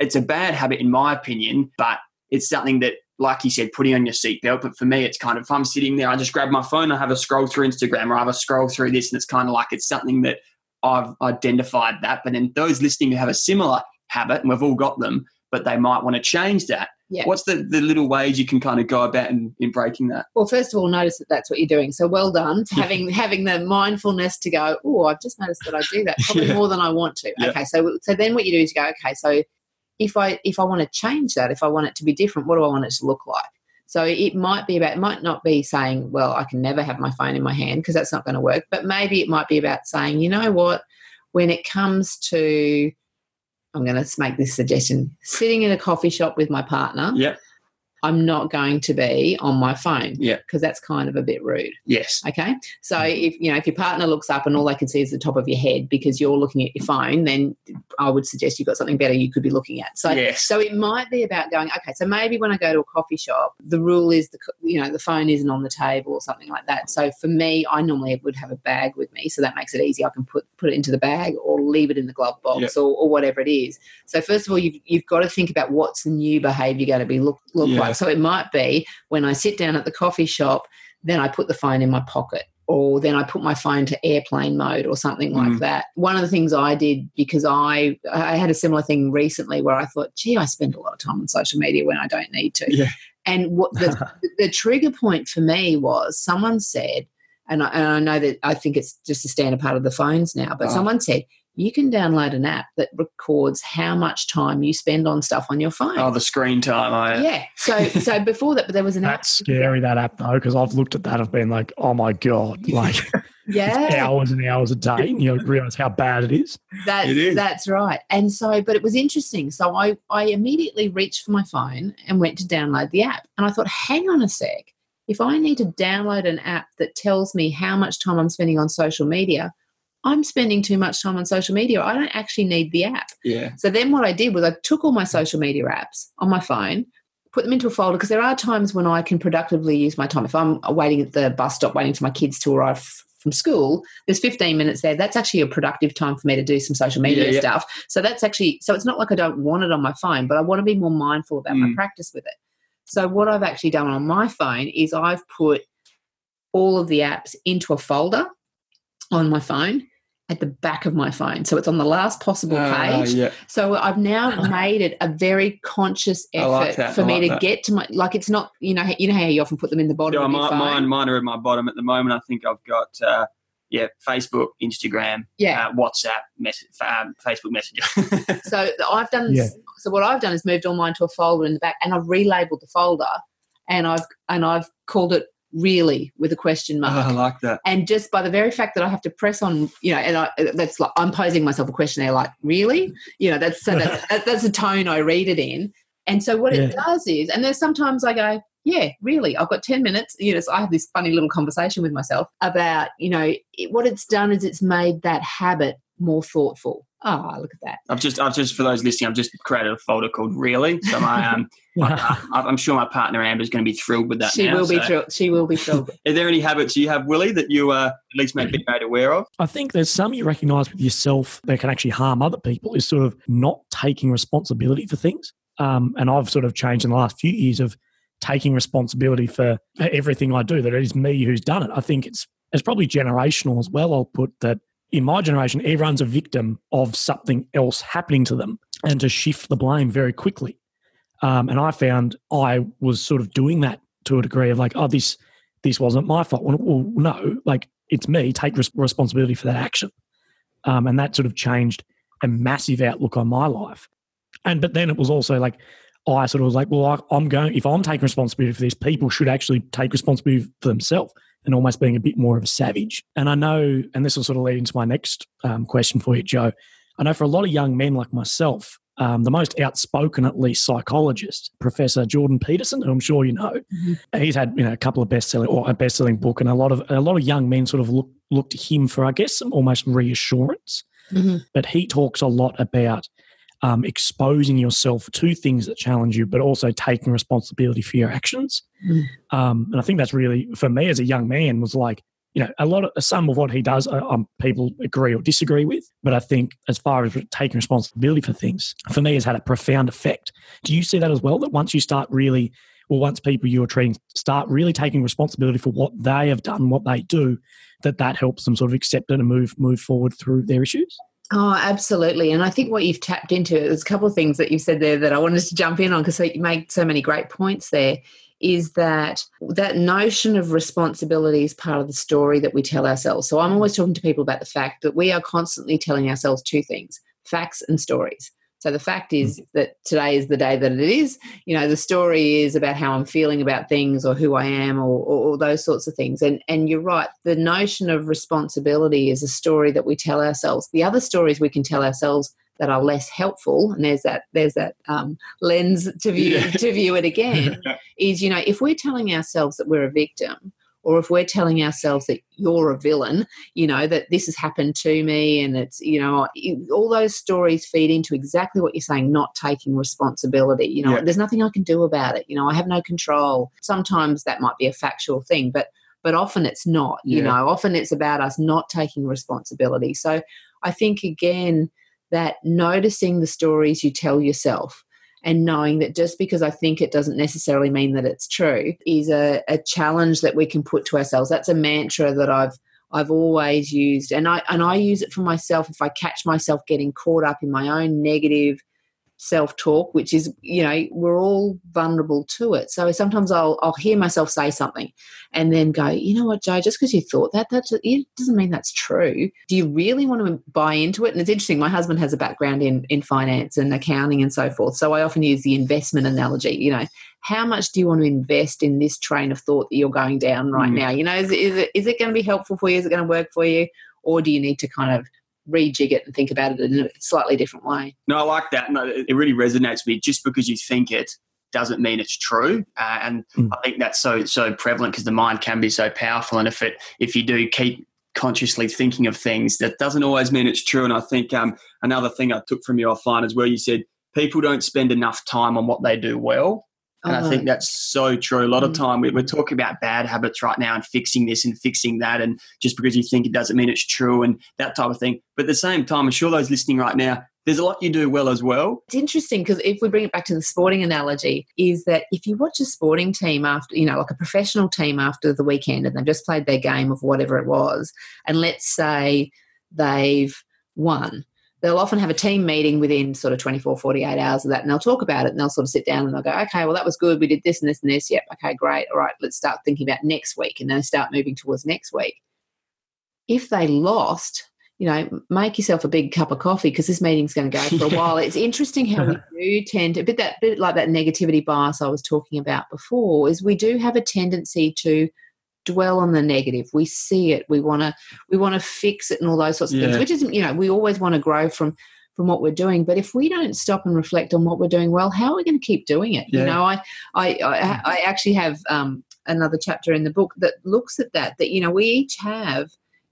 it's a bad habit in my opinion, but it's something that like you said, putting on your seatbelt. But for me, it's kind of if I'm sitting there, I just grab my phone, I have a scroll through Instagram, or I have a scroll through this, and it's kind of like it's something that I've identified that. But then those listening who have a similar habit, and we've all got them, but they might want to change that. Yeah. What's the, the little ways you can kind of go about in, in breaking that? Well, first of all, notice that that's what you're doing. So well done for having having the mindfulness to go. Oh, I've just noticed that I do that probably Yeah. more than I want to. Yeah. Okay, so so then what you do is you go. Okay, so if I if I want to change that, if I want it to be different, what do I want it to look like? So it might be about it might not be saying, well, I can never have my phone in my hand because that's not going to work. But maybe it might be about saying, you know what, when it comes to I'm going to make this suggestion. Sitting in a coffee shop with my partner, Yep. I'm not going to be on my phone Yeah. because that's kind of a bit rude. Yes. Okay. So if you know if your partner looks up and all they can see is the top of your head because you're looking at your phone, then I would suggest you've got something better you could be looking at. So yes. so it might be about going, okay, so maybe when I go to a coffee shop, the rule is the you know the phone isn't on the table or something like that. So for me, I normally would have a bag with me, so that makes it easy. I can put put it into the bag or leave it in the glove box Yep. or, or whatever it is. So first of all, you've you've got to think about what's the new behaviour going to be look look Yeah. like. So it might be when I sit down at the coffee shop, then I put the phone in my pocket. Or then I put my phone to airplane mode or something like Mm. that. One of the things I did because I I had a similar thing recently where I thought, gee, I spend a lot of time on social media when I don't need to. Yeah. And what the, the trigger point for me was someone said, and I, and I know that I think it's just a standard part of the phones now, but Oh. someone said you can download an app that records how much time you spend on stuff on your phone. Oh, the screen time. I, yeah. So so before that, but there was an app. That's scary, that app, though, because I've looked at that. I've been like, oh my God, like Yeah. hours and hours a day. And you realize how bad it is. That's It is. that's right. And so, but it was interesting. So I I immediately reached for my phone and went to download the app. And I thought, hang on a sec. If I need to download an app that tells me how much time I'm spending on social media, I'm spending too much time on social media. I don't actually need the app. yeah. So then what I did was I took all my social media apps on my phone, put them into a folder because there are times when I can productively use my time. If I'm waiting at the bus stop waiting for my kids to arrive from school, there's 15 minutes there. That's actually a productive time for me to do some social media Yeah, yeah. stuff. So that's actually so it's not like I don't want it on my phone, but I want to be more mindful about my Mm. practice with it. So what I've actually done on my phone is I've put all of the apps into a folder on my phone at the back of my phone. So it's on the last possible Ah, page. yeah. So I've now made it a very conscious I like effort for I me like to that. get to my like it's not you know you know how you often put them in the bottom Yeah, of your my, phone. mine, mine are at my bottom at the moment. I think I've got uh, yeah, Facebook, Instagram, yeah. uh, WhatsApp, message, um, Facebook Messenger. So I've done Yeah. so what I've done is moved all mine to a folder in the back and I've relabeled the folder and I've and I've called it really with a question Oh, mark. I like that. and just by the very fact that I have to press on, you know, and I, that's like I'm posing myself a question there, like really, you know, that's so that's, that, that's the tone I read it in. And so what it does is, and then sometimes I go, yeah, really, I've got ten minutes. You know, so I have this funny little conversation with myself about, you know, it, what it's done is it's made that habit more thoughtful. Oh, look at that. I've just, I've just for those listening, I've just created a folder called "Really." So my, um, my, I'm sure my partner Amber's going to be thrilled with that. she now, will be so- thrilled. She will be thrilled. Are there any habits you have, Willie, that you uh, at least make be made aware of? I think there's some you recognize with yourself that can actually harm other people is sort of not taking responsibility for things. Um, and I've sort of changed in the last few years of taking responsibility for everything I do, that it is me who's done it. I think it's it's probably generational as well. I'll put that in my generation, everyone's a victim of something else happening to them and to shift the blame very quickly. Um, and I found I was sort of doing that to a degree of like, oh, this this wasn't my fault. Well, well no, like it's me. Take res- responsibility for that action, um, and that sort of changed a massive outlook on my life. And but then it was also like I sort of was like, well, I, I'm going. If I'm taking responsibility for this, people should actually take responsibility for themselves, and almost being a bit more of a savage. And I know, and this will sort of lead into my next um, question for you, Jo. I know for a lot of young men like myself, um, the most outspoken, at least, psychologist, Professor Jordan Peterson, who I'm sure you know, Mhm. he's had you know a couple of best-selling or a best-selling book, and a lot of a lot of young men sort of look look to him for, I guess, some almost reassurance. Mhm. But he talks a lot about um, exposing yourself to things that challenge you, but also taking responsibility for your actions. Mm. Um, and I think that's really for me as a young man was like you know, a lot of some of what he does, uh, um, people agree or disagree with. But I think as far as taking responsibility for things, for me, has had a profound effect. Do you see that as well? That once you start really, or once people you're treating start really taking responsibility for what they have done, what they do, that that helps them sort of accept it and move move forward through their issues? Oh, absolutely. And I think what you've tapped into, there's a couple of things that you've said there that I wanted to jump in on because you make so many great points there. Is that that notion of responsibility is part of the story that we tell ourselves. So I'm always talking to people about the fact that we are constantly telling ourselves two things facts and stories. So the fact is mm. that today is the day that it is. You know, the story is about how I'm feeling about things or who I am or, or, or, those sorts of things. And and you're right. The notion of responsibility is a story that we tell ourselves. The other stories we can tell ourselves that are less helpful, and there's that there's that um, lens to view yeah. to view it again. is you know if we're telling ourselves that we're a victim or if we're telling ourselves that you're a villain, you know, that this has happened to me and it's, you know, all those stories feed into exactly what you're saying, not taking responsibility. You know, yeah. there's nothing I can do about it. You know, I have no control. Sometimes that might be a factual thing, but but often it's not, you yeah. know, often it's about us not taking responsibility. So I think again that noticing the stories you tell yourself and knowing that just because I think it doesn't necessarily mean that it's true is a, a challenge that we can put to ourselves. That's a mantra that I've I've always used and I and I use it for myself if I catch myself getting caught up in my own negative self talk, which is, you know, we're all vulnerable to it. So sometimes I'll, I'll hear myself say something and then go, you know what, Jo, just because you thought that, that it doesn't mean that's true. Do you really want to buy into it? And it's interesting, my husband has a background in, in finance and accounting and so forth. So I often use the investment analogy, you know, how much do you want to invest in this train of thought that you're going down right mm. now? You know, is, is it, is it going to be helpful for you? Is it going to work for you? Or do you need to kind of rejig it and think about it in a slightly different way. No, I like that. No, it really resonates with me. Just because you think it doesn't mean it's true, uh, and mm. I think that's so so prevalent because the mind can be so powerful. And if it if you do keep consciously thinking of things, that doesn't always mean it's true. And I think um, another thing I took from you offline is where you said people don't spend enough time on what they do well. And I think oh. that's so true. A lot of mm. time we're talking about bad habits right now and fixing this and fixing that. And just because you think it doesn't mean it's true and that type of thing. But at the same time, I'm sure those listening right now, there's a lot you do well as well. It's interesting because if we bring it back to the sporting analogy, is that if you watch a sporting team after, you know, like a professional team after the weekend and they've just played their game of whatever it was, and let's say they've won they'll often have a team meeting within sort of 24, 48 hours of that, and they'll talk about it and they'll sort of sit down and they'll go, okay, well, that was good. We did this and this and this. Yep. Okay, great. All right, let's start thinking about next week and then start moving towards next week. If they lost, you know, make yourself a big cup of coffee because this meeting's going to go for a while. It's interesting how we do tend to, a bit that bit like that negativity bias I was talking about before, is we do have a tendency to dwell on the negative. We see it. We want to we want to fix it and all those sorts of yeah. things. Which is you know we always want to grow from from what we're doing. But if we don't stop and reflect on what we're doing well, how are we going to keep doing it? Yeah. You know, I I I, I actually have um, another chapter in the book that looks at that. That you know we each have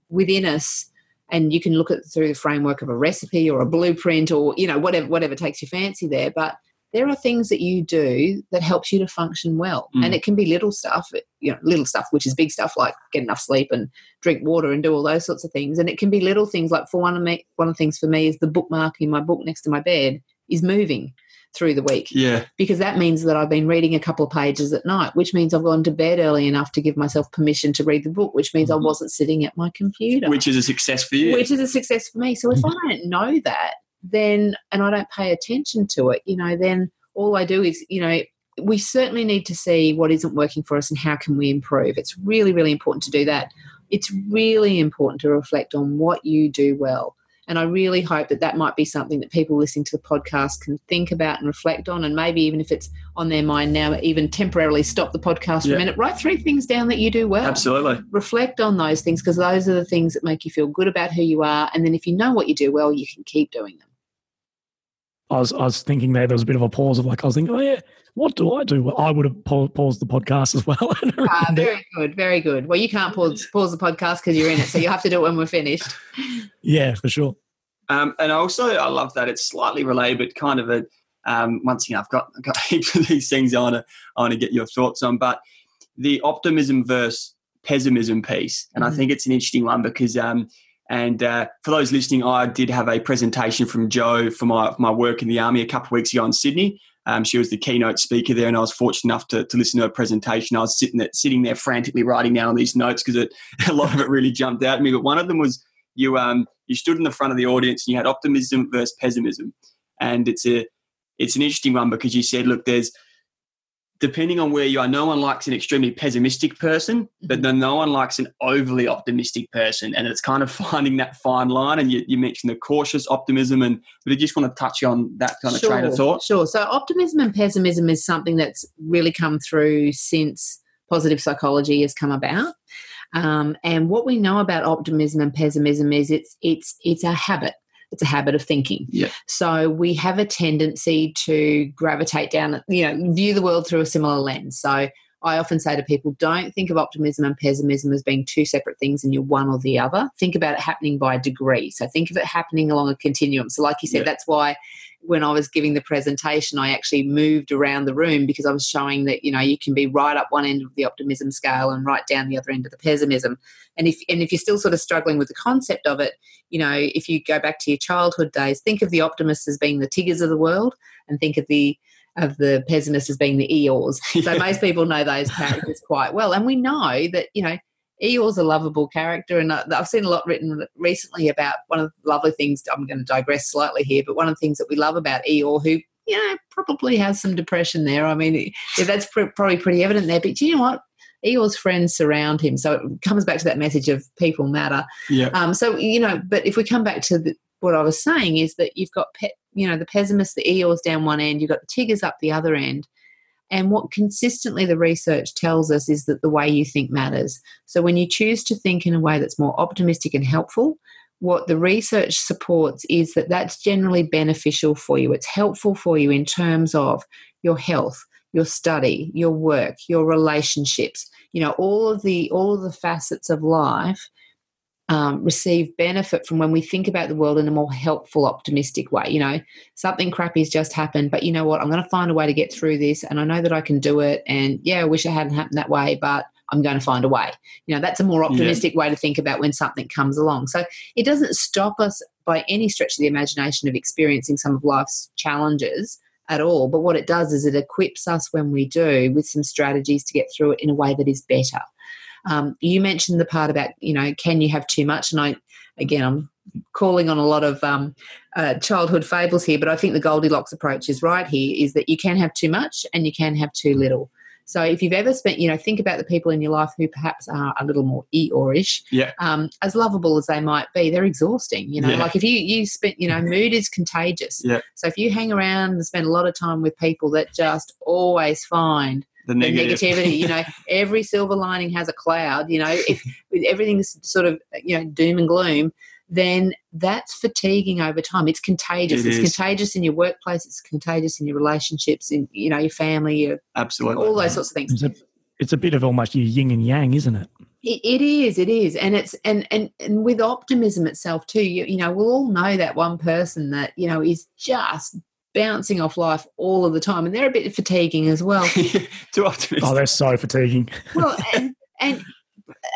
within us. And you can look at through the framework of a recipe or a blueprint or you know whatever whatever takes your fancy there. But there are things that you do that helps you to function well mm. and it can be little stuff you know little stuff which is big stuff like get enough sleep and drink water and do all those sorts of things and it can be little things like for one of me one of the things for me is the bookmark in my book next to my bed is moving through the week. Yeah. Because that means that i've been reading a couple of pages at night which means i've gone to bed early enough to give myself permission to read the book which means mm-hmm. i wasn't sitting at my computer. Which is a success for you. Which is a success for me. So if i don't know that then and I don't pay attention to it, you know, then all I do is, you know, we certainly need to see what isn't working for us and how can we improve. It's really, really important to do that. It's really important to reflect on what you do well. And I really hope that that might be something that people listening to the podcast can think about and reflect on. And maybe even if it's on their mind now, even temporarily stop the podcast for yeah. a minute, write three things down that you do well. Absolutely. Reflect on those things because those are the things that make you feel good about who you are. And then if you know what you do well, you can keep doing them. I was, I was thinking there, there was a bit of a pause of like, I was thinking, oh, yeah, what do I do? Well, I would have paused the podcast as well. ah, very good, very good. Well, you can't pause, pause the podcast because you're in it, so you have to do it when we're finished. Yeah, for sure. Um, and also, I love that it's slightly related, but kind of a um, once again, I've got I've got heaps of these things I want to I want to get your thoughts on, but the optimism versus pessimism piece, and mm-hmm. I think it's an interesting one because um, and uh, for those listening, I did have a presentation from Jo for my, my work in the Army a couple of weeks ago in Sydney. Um, she was the keynote speaker there, and I was fortunate enough to, to listen to her presentation. I was sitting there, sitting there frantically writing down all these notes because a lot of it really jumped out at me. But one of them was you um, you stood in the front of the audience and you had optimism versus pessimism, and it's a it's an interesting one because you said, look, there's depending on where you are, no one likes an extremely pessimistic person, but then no one likes an overly optimistic person. And it's kind of finding that fine line. And you, you mentioned the cautious optimism, and but I just want to touch on that kind of sure, train of thought. Sure. So optimism and pessimism is something that's really come through since positive psychology has come about. Um, and what we know about optimism and pessimism is it's it's it's a habit it's a habit of thinking. Yeah. So we have a tendency to gravitate down, you know, view the world through a similar lens. So I often say to people, don't think of optimism and pessimism as being two separate things and you're one or the other. Think about it happening by degree. So think of it happening along a continuum. So, like you said, yeah. that's why when I was giving the presentation, I actually moved around the room because I was showing that you know you can be right up one end of the optimism scale and right down the other end of the pessimism. And if and if you're still sort of struggling with the concept of it, you know, if you go back to your childhood days, think of the optimists as being the Tiggers of the world, and think of the of the pessimists as being the Eeyores. So most people know those characters quite well, and we know that you know Eeyore's a lovable character, and I've seen a lot written recently about one of the lovely things. I'm going to digress slightly here, but one of the things that we love about Eeyore, who you know probably has some depression there. I mean, yeah, that's pr- probably pretty evident there. But you know what? Eeyore's friends surround him, so it comes back to that message of people matter. Yeah. Um. So you know, but if we come back to the, what I was saying is that you've got pet, you know, the pessimists, the Eeyores down one end, you've got the Tiggers up the other end and what consistently the research tells us is that the way you think matters. So when you choose to think in a way that's more optimistic and helpful, what the research supports is that that's generally beneficial for you. It's helpful for you in terms of your health, your study, your work, your relationships, you know, all of the all of the facets of life um, receive benefit from when we think about the world in a more helpful, optimistic way. You know, something crappy's just happened, but you know what? I'm going to find a way to get through this, and I know that I can do it. And yeah, I wish it hadn't happened that way, but I'm going to find a way. You know, that's a more optimistic yeah. way to think about when something comes along. So it doesn't stop us by any stretch of the imagination of experiencing some of life's challenges at all. But what it does is it equips us when we do with some strategies to get through it in a way that is better. Um, you mentioned the part about, you know, can you have too much? And I, again, I'm calling on a lot of um, uh, childhood fables here, but I think the Goldilocks approach is right here is that you can have too much and you can have too little. So if you've ever spent, you know, think about the people in your life who perhaps are a little more Eeyore-ish. Yeah. Um, as lovable as they might be, they're exhausting. You know, yeah. like if you you spent, you know, mood is contagious. Yeah. So if you hang around and spend a lot of time with people that just always find the, negative. the negativity. you know, every silver lining has a cloud. You know, if everything's sort of you know doom and gloom, then that's fatiguing over time. It's contagious. It it's is. contagious in your workplace. It's contagious in your relationships. In you know your family. Your, Absolutely, all those sorts of things. It's a, it's a bit of almost your yin and yang, isn't it? It, it is, it is, and it's and and and with optimism itself too. You, you know, we'll all know that one person that you know is just bouncing off life all of the time, and they're a bit fatiguing as well. Too optimistic. Oh, they're so fatiguing. well, and, and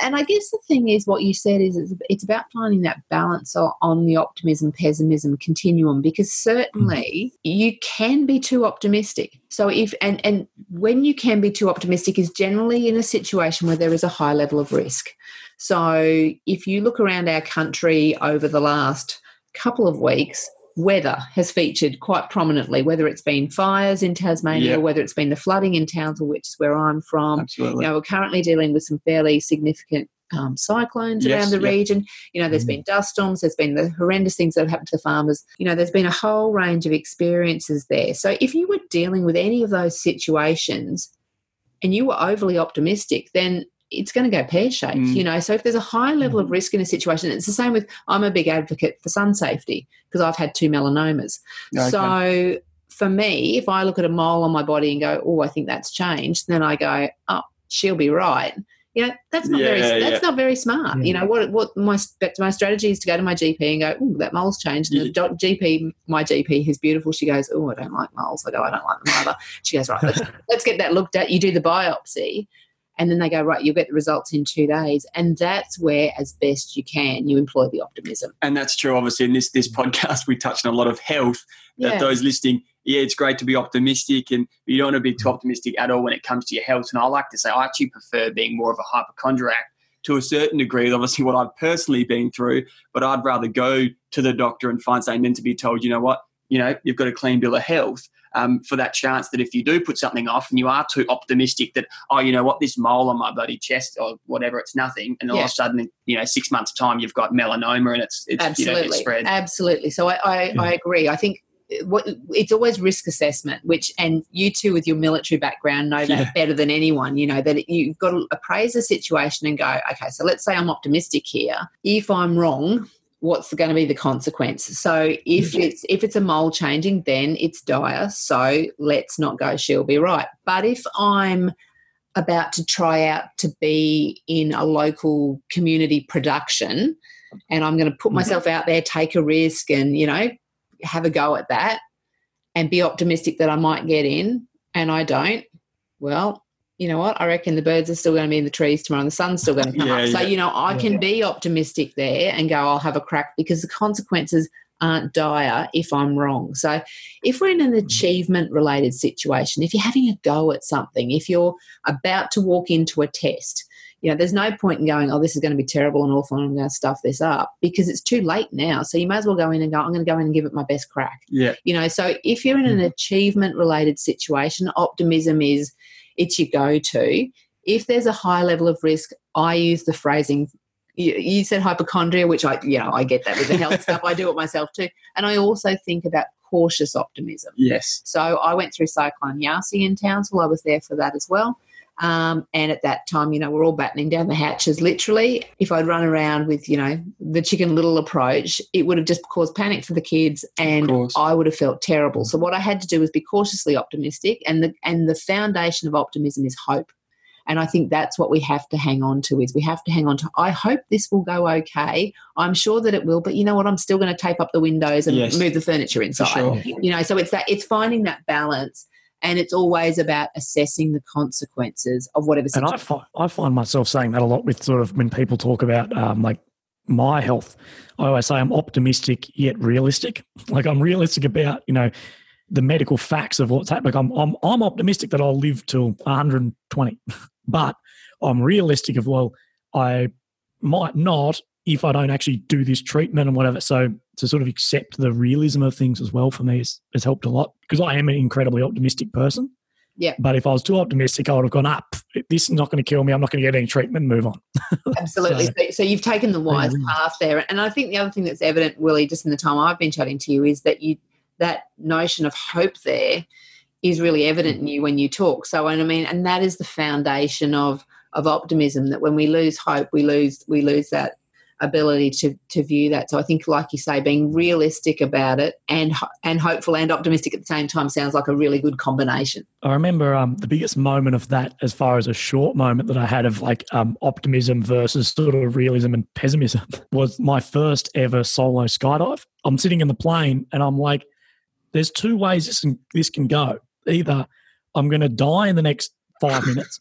and I guess the thing is, what you said is it's about finding that balance on the optimism pessimism continuum because certainly mm. you can be too optimistic. So if and and when you can be too optimistic is generally in a situation where there is a high level of risk. So if you look around our country over the last couple of weeks, weather has featured quite prominently, whether it's been fires in Tasmania yep. whether it's been the flooding in Townsville, which is where I'm from. Absolutely. You know, we're currently dealing with some fairly significant um, cyclones yes, around the yep. region. You know, there's mm. been dust storms, there's been the horrendous things that have happened to the farmers. You know, there's been a whole range of experiences there. So if you were dealing with any of those situations and you were overly optimistic, then it's going to go pear shaped, mm. you know. So if there's a high level of mm. risk in a situation, it's the same with I'm a big advocate for sun safety because I've had two melanomas. Okay. So for me, if I look at a mole on my body and go, "Oh, I think that's changed," then I go, "Oh, she'll be right." You know, that's not yeah, very that's yeah. not very smart. You know, what what my my strategy is to go to my GP and go, "Oh, that mole's changed." And the GP, my GP, who's beautiful, she goes, "Oh, I don't like moles." I go, "I don't like them either." She goes, "Right, let's, let's get that looked at." You do the biopsy and then they go right you'll get the results in two days and that's where as best you can you employ the optimism and that's true obviously in this this podcast we touched on a lot of health that Yeah. those listening yeah, it's great to be optimistic, and you don't want to be too optimistic at all when it comes to your health. And I like to say I actually prefer being more of a hypochondriac to a certain degree, obviously what I've personally been through, but I'd rather go to the doctor and find something than to be told, you know what, you know, you've got a clean bill of health. Um, for that chance that if you do put something off and you are too optimistic that oh you know what this mole on my bloody chest or whatever it's nothing and all Yeah. of a sudden you know six months time you've got melanoma and it's it's you know absolutely it's spread absolutely so i I, Yeah. I agree i think what it's always risk assessment which and you two with your military background know that Yeah. better than anyone you know that you've got to appraise the situation and go okay so let's say i'm optimistic here if i'm wrong what's going to be the consequence so if it's if it's a mole changing then it's dire so let's not go she'll be right but if i'm about to try out to be in a local community production and I'm going to put Mhm. myself out there, take a risk, and you know, have a go at that, and be optimistic that I might get in, and I don't. Well, you know what? I reckon the birds are still going to be in the trees tomorrow, and the sun's still going to come Yeah, up. So yeah. you know, I Yeah. can be optimistic there and go, I'll have a crack because the consequences aren't dire if I'm wrong. So if we're in an mm. achievement related situation, if you're having a go at something, if you're about to walk into a test, you know, there's no point in going, oh, this is going to be terrible and awful and I'm going to stuff this up because it's too late now. So you may as well go in and go, I'm going to go in and give it my best crack. yeah You know, so if you're in an mm. achievement related situation, optimism is it's your go to. If there's a high level of risk, I use the phrasing. You, you said hypochondria, which I, you know, I get that with the health stuff. I do it myself too, and I also think about cautious optimism. yes So I went through Cyclone Yasi in Townsville. I was there for that as well. Um, and at that time, you know, we're all battening down the hatches. Literally, if I'd run around with, you know, the chicken little approach, it would have just caused panic for the kids, and. I would have felt terrible. So what I had to do was be cautiously optimistic, and the and the foundation of optimism is hope. And I think that's what we have to hang on to is we have to hang on to. I hope this will go okay. I'm sure that it will, but you know what? I'm still going to tape up the windows and Yes. move the furniture inside sure you know so it's that it's finding that balance and it's always about assessing the consequences of whatever And. I find, I find myself saying that a lot with sort of when people talk about um, like my health. I always say I'm optimistic yet realistic. Like I'm realistic about you know the medical facts of what's happening. Like I'm I'm I'm optimistic that I'll live till 120, but I'm realistic of well I might not if I don't actually do this treatment and whatever. So to sort of accept the realism of things as well for me has, has helped a lot because I am an incredibly optimistic person. Yeah. But if I was too optimistic, I would have gone up. This is not going to kill me. I'm not going to get any treatment. Move on. Absolutely. So- So, so you've taken the wise Mm. path there, and I think the other thing that's evident, Willie, just in the time I've been chatting to you, is that you that notion of hope there is really evident in you when you talk. So, and I mean, and that is the foundation of of optimism. That when we lose hope, we lose we lose that ability to to view that. So I think, like you say, being realistic about it and and hopeful and optimistic at the same time sounds like a really good combination. I remember um, the biggest moment of that, as far as a short moment that I had of like um, optimism versus sort of realism and pessimism, was my first ever solo skydive. I'm sitting in the plane and I'm like, there's two ways this can, this can go. Either I'm going to die in the next five minutes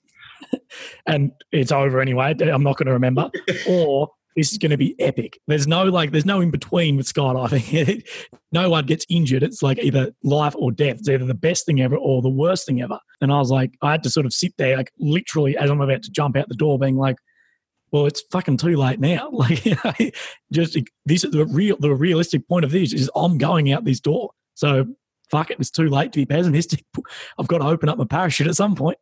and it's over anyway, I'm not going to remember, or this is going to be epic. There's no like, there's no in between with skydiving. no one gets injured. It's like either life or death. It's either the best thing ever or the worst thing ever. And I was like, I had to sort of sit there, like literally as I'm about to jump out the door, being like, well, it's fucking too late now. Like, you know, just this is the real, the realistic point of this is I'm going out this door. So fuck it, it's too late to be pessimistic. I've got to open up my parachute at some point.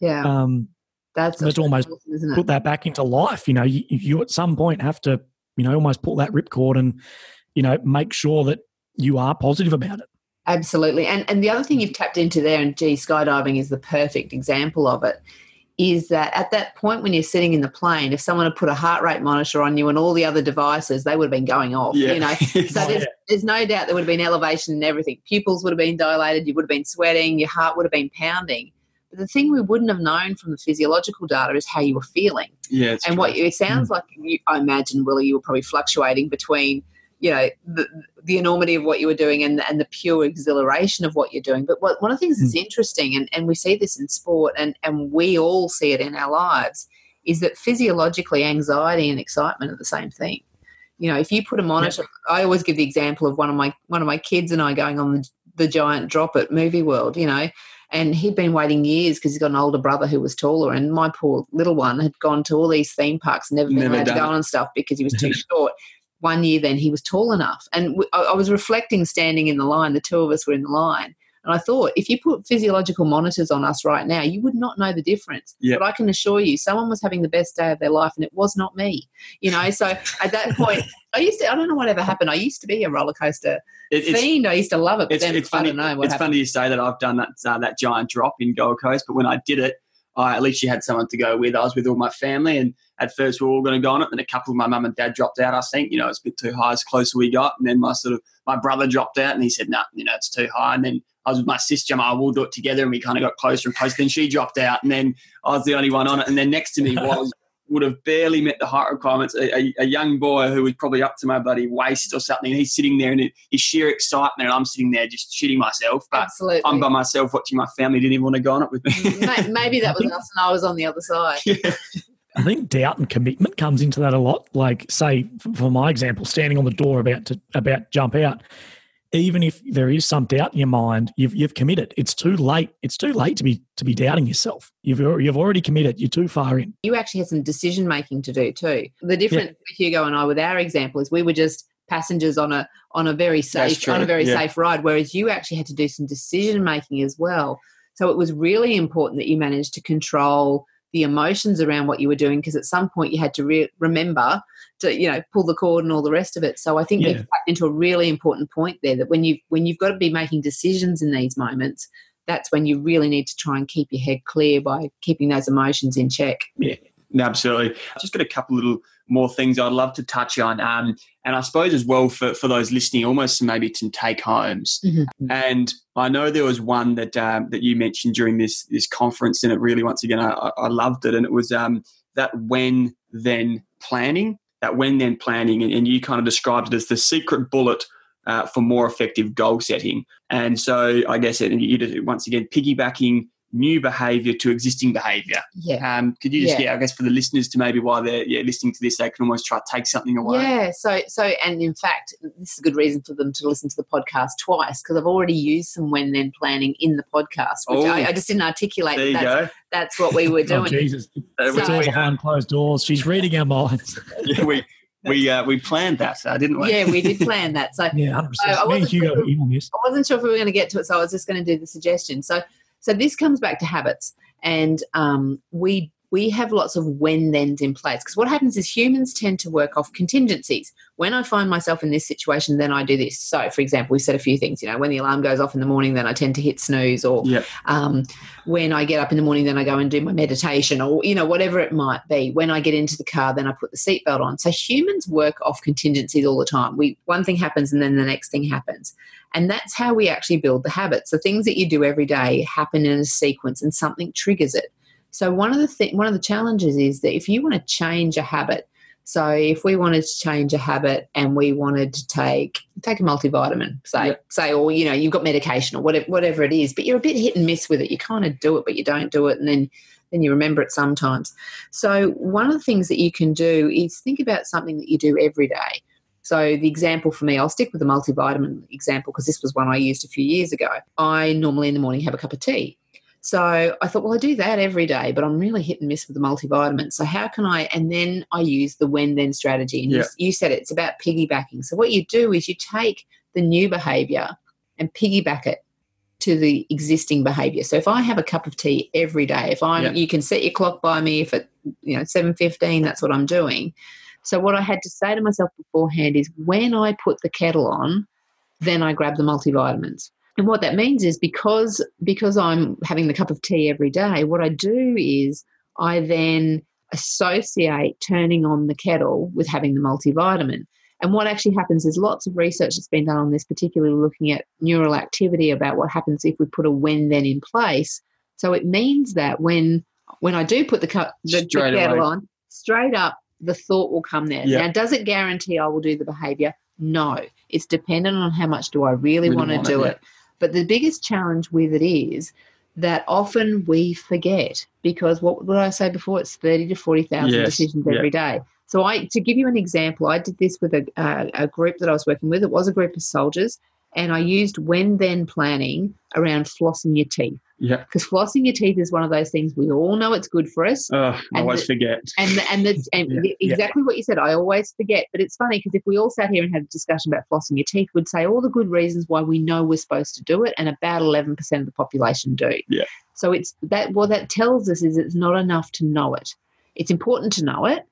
Yeah, Um, that's that's almost isn't it? put that back into life. You know, you, you at some point have to, you know, almost pull that ripcord and, you know, make sure that you are positive about it. Absolutely. And and the other thing mm. you've tapped into there, and gee, skydiving is the perfect example of it, is that at that point when you're sitting in the plane, if someone had put a heart rate monitor on you and all the other devices, they would have been going off. yeah You know. So Oh, there's, yeah. there's no doubt there would have been elevation and everything. Pupils would have been dilated, you would have been sweating, your heart would have been pounding. But the thing we wouldn't have known from the physiological data is how you were feeling. Yeah and true. what you, it sounds hmm. like you, I imagine Willie you were probably fluctuating between you know the, the enormity of what you were doing and, and the pure exhilaration of what you're doing. But what, one of the things that's hmm. interesting and, and we see this in sport and, and we all see it in our lives is that physiologically anxiety and excitement are the same thing. You know if you put a monitor i always give the example of one of my one of my kids and i going on the the giant drop at movie world you know and he'd been waiting years because he's got an older brother who was taller and my poor little one had gone to all these theme parks never been Never allowed to go on and stuff because he was too short. One year then he was tall enough. And I was reflecting standing in the line. The two of us were in the line and I thought, if you put physiological monitors on us right now, you would not know the difference. Yeah. But I can assure you, someone was having the best day of their life, and it was not me. You know, so at that point, I used to, I don't know what ever happened. I used to be a roller coaster It- it's, fiend. I used to love it, but it's, then it's I funny. don't know what it's happened. funny you say that I've done that uh, that giant drop in Gold Coast, but when I did it, I at least you had someone to go with. I was with all my family, and at first we were all going to go on it. Then a couple of my mum and dad dropped out. I think you know it's a bit too high. As closer we got, and then my sort of my brother dropped out, and he said, "No, nah, you know it's too high." And then I was with my sister, I we'll do it together, and we kind of got closer and closer. Then she dropped out, and then I was the only one on it. And then next to me was would have barely met the height requirements. A, a, a young boy who was probably up to my bloody waist or something. And he's sitting there in his sheer excitement, and I'm sitting there just shitting myself. But Absolutely. I'm by myself watching my family didn't even want to go on it with me. Mm, maybe that was us, and I was on the other side. I think doubt and commitment comes into that a lot. Like, say, for my example, standing on the door about to about jump out, even if there is some doubt in your mind, you've you've committed. It's too late. It's too late to be to be doubting yourself. You've you've already committed. You're too far in. You actually had some decision making to do too. The difference with Hugo and I with our example is we were just passengers on a on a very safe on a very yeah. safe ride, whereas you actually had to do some decision making as well. So it was really important that you managed to control the emotions around what you were doing because at some point you had to re- remember to you know pull the cord and all the rest of it. So I think Yeah. you've tapped into a really important point there that when you when you've got to be making decisions in these moments, that's when you really need to try and keep your head clear by keeping those emotions in check. No, absolutely. I've just got a couple little more things I'd love to touch on. Um, and I suppose as well for, for those listening, almost maybe some take homes. Mhm. And I know there was one that um, that you mentioned during this this conference, and it really, once again, I, I- loved it. And it was um, that when then planning, that when then planning, and, and you kind of described it as the secret bullet uh, for more effective goal setting. And so I guess it, you did, once again piggybacking new behavior to existing behavior. Yeah. Um, could you just, Yeah. yeah. I guess for the listeners to maybe while they're yeah, listening to this, they can almost try to take something away. Yeah, so so and in fact, this is a good reason for them to listen to the podcast twice because I've already used some when then planning in the podcast, which Oh. I, I just didn't articulate. There you that's, go. that's what we were Oh, doing. Jesus. Uh, It's So- all behind closed doors. She's reading our minds. yeah, we we uh, we planned that, uh, didn't we? yeah, we did plan that. So Yeah, 100%. I- I wasn't Hugo sure- were in on this. I wasn't sure if we were going to get to it, so I was just going to do the suggestion. So, so this comes back to habits, and um, we we have lots of when thens in place because what happens is humans tend to work off contingencies. When I find myself in this situation, then I do this. So, for example, we said a few things. You know, when the alarm goes off in the morning, then I tend to hit snooze, or Yep. um, when I get up in the morning, then I go and do my meditation, or you know, whatever it might be. When I get into the car, then I put the seatbelt on. So humans work off contingencies all the time. We one thing happens, and then the next thing happens. And that's how we actually build the habits. The things that you do every day happen in a sequence and something triggers it. So one of the th- one of the challenges is that if you want to change a habit, so if we wanted to change a habit and we wanted to take take a multivitamin, say Yeah. say, or you know you've got medication or whatever whatever it is, but you're a bit hit and miss with it. You kind of do it, but you don't do it, and then then you remember it sometimes. So one of the things that you can do is think about something that you do every day. So the example for me, I'll stick with the multivitamin example because this was one I used a few years ago. I normally in the morning have a cup of tea. So I thought, well, I do that every day, but I'm really hit and miss with the multivitamin. So how can I? And then I use the when then strategy. And Yeah. you, you said it, it's about piggybacking. So what you do is you take the new behavior and piggyback it to the existing behavior. So if I have a cup of tea every day, if I'm, Yeah. you can set your clock by me. If at you know seven fifteen, that's what I'm doing. So what I had to say to myself beforehand is when I put the kettle on, then I grab the multivitamins. And what that means is because because I'm having the cup of tea every day, what I do is I then associate turning on the kettle with having the multivitamin. And what actually happens is lots of research that's been done on this, particularly looking at neural activity about what happens if we put a when then in place. So it means that when when I do put the, cup, the, the kettle away. on, straight up the thought will come there. Yeah. Now, does it guarantee I will do the behavior? No. It's dependent on how much do I really, Really want to do it, it. But the biggest challenge with it is that often we forget because what did I say before? It's thirty to forty thousand Yes, decisions yeah. every day. So I, to give you an example, I did this with a, a, a group that I was working with. It was a group of soldiers, and I used when then planning around flossing your teeth. Yeah. Because flossing your teeth is one of those things we all know it's good for us. Oh, I always the- forget. And the, and the, and Yeah, the- yeah. exactly what you said, I always forget. But it's funny because if we all sat here and had a discussion about flossing your teeth, we'd say all the good reasons why we know we're supposed to do it, and about eleven percent of the population do. Yeah. So it's that what that tells us is it's not enough to know it. It's important to know it,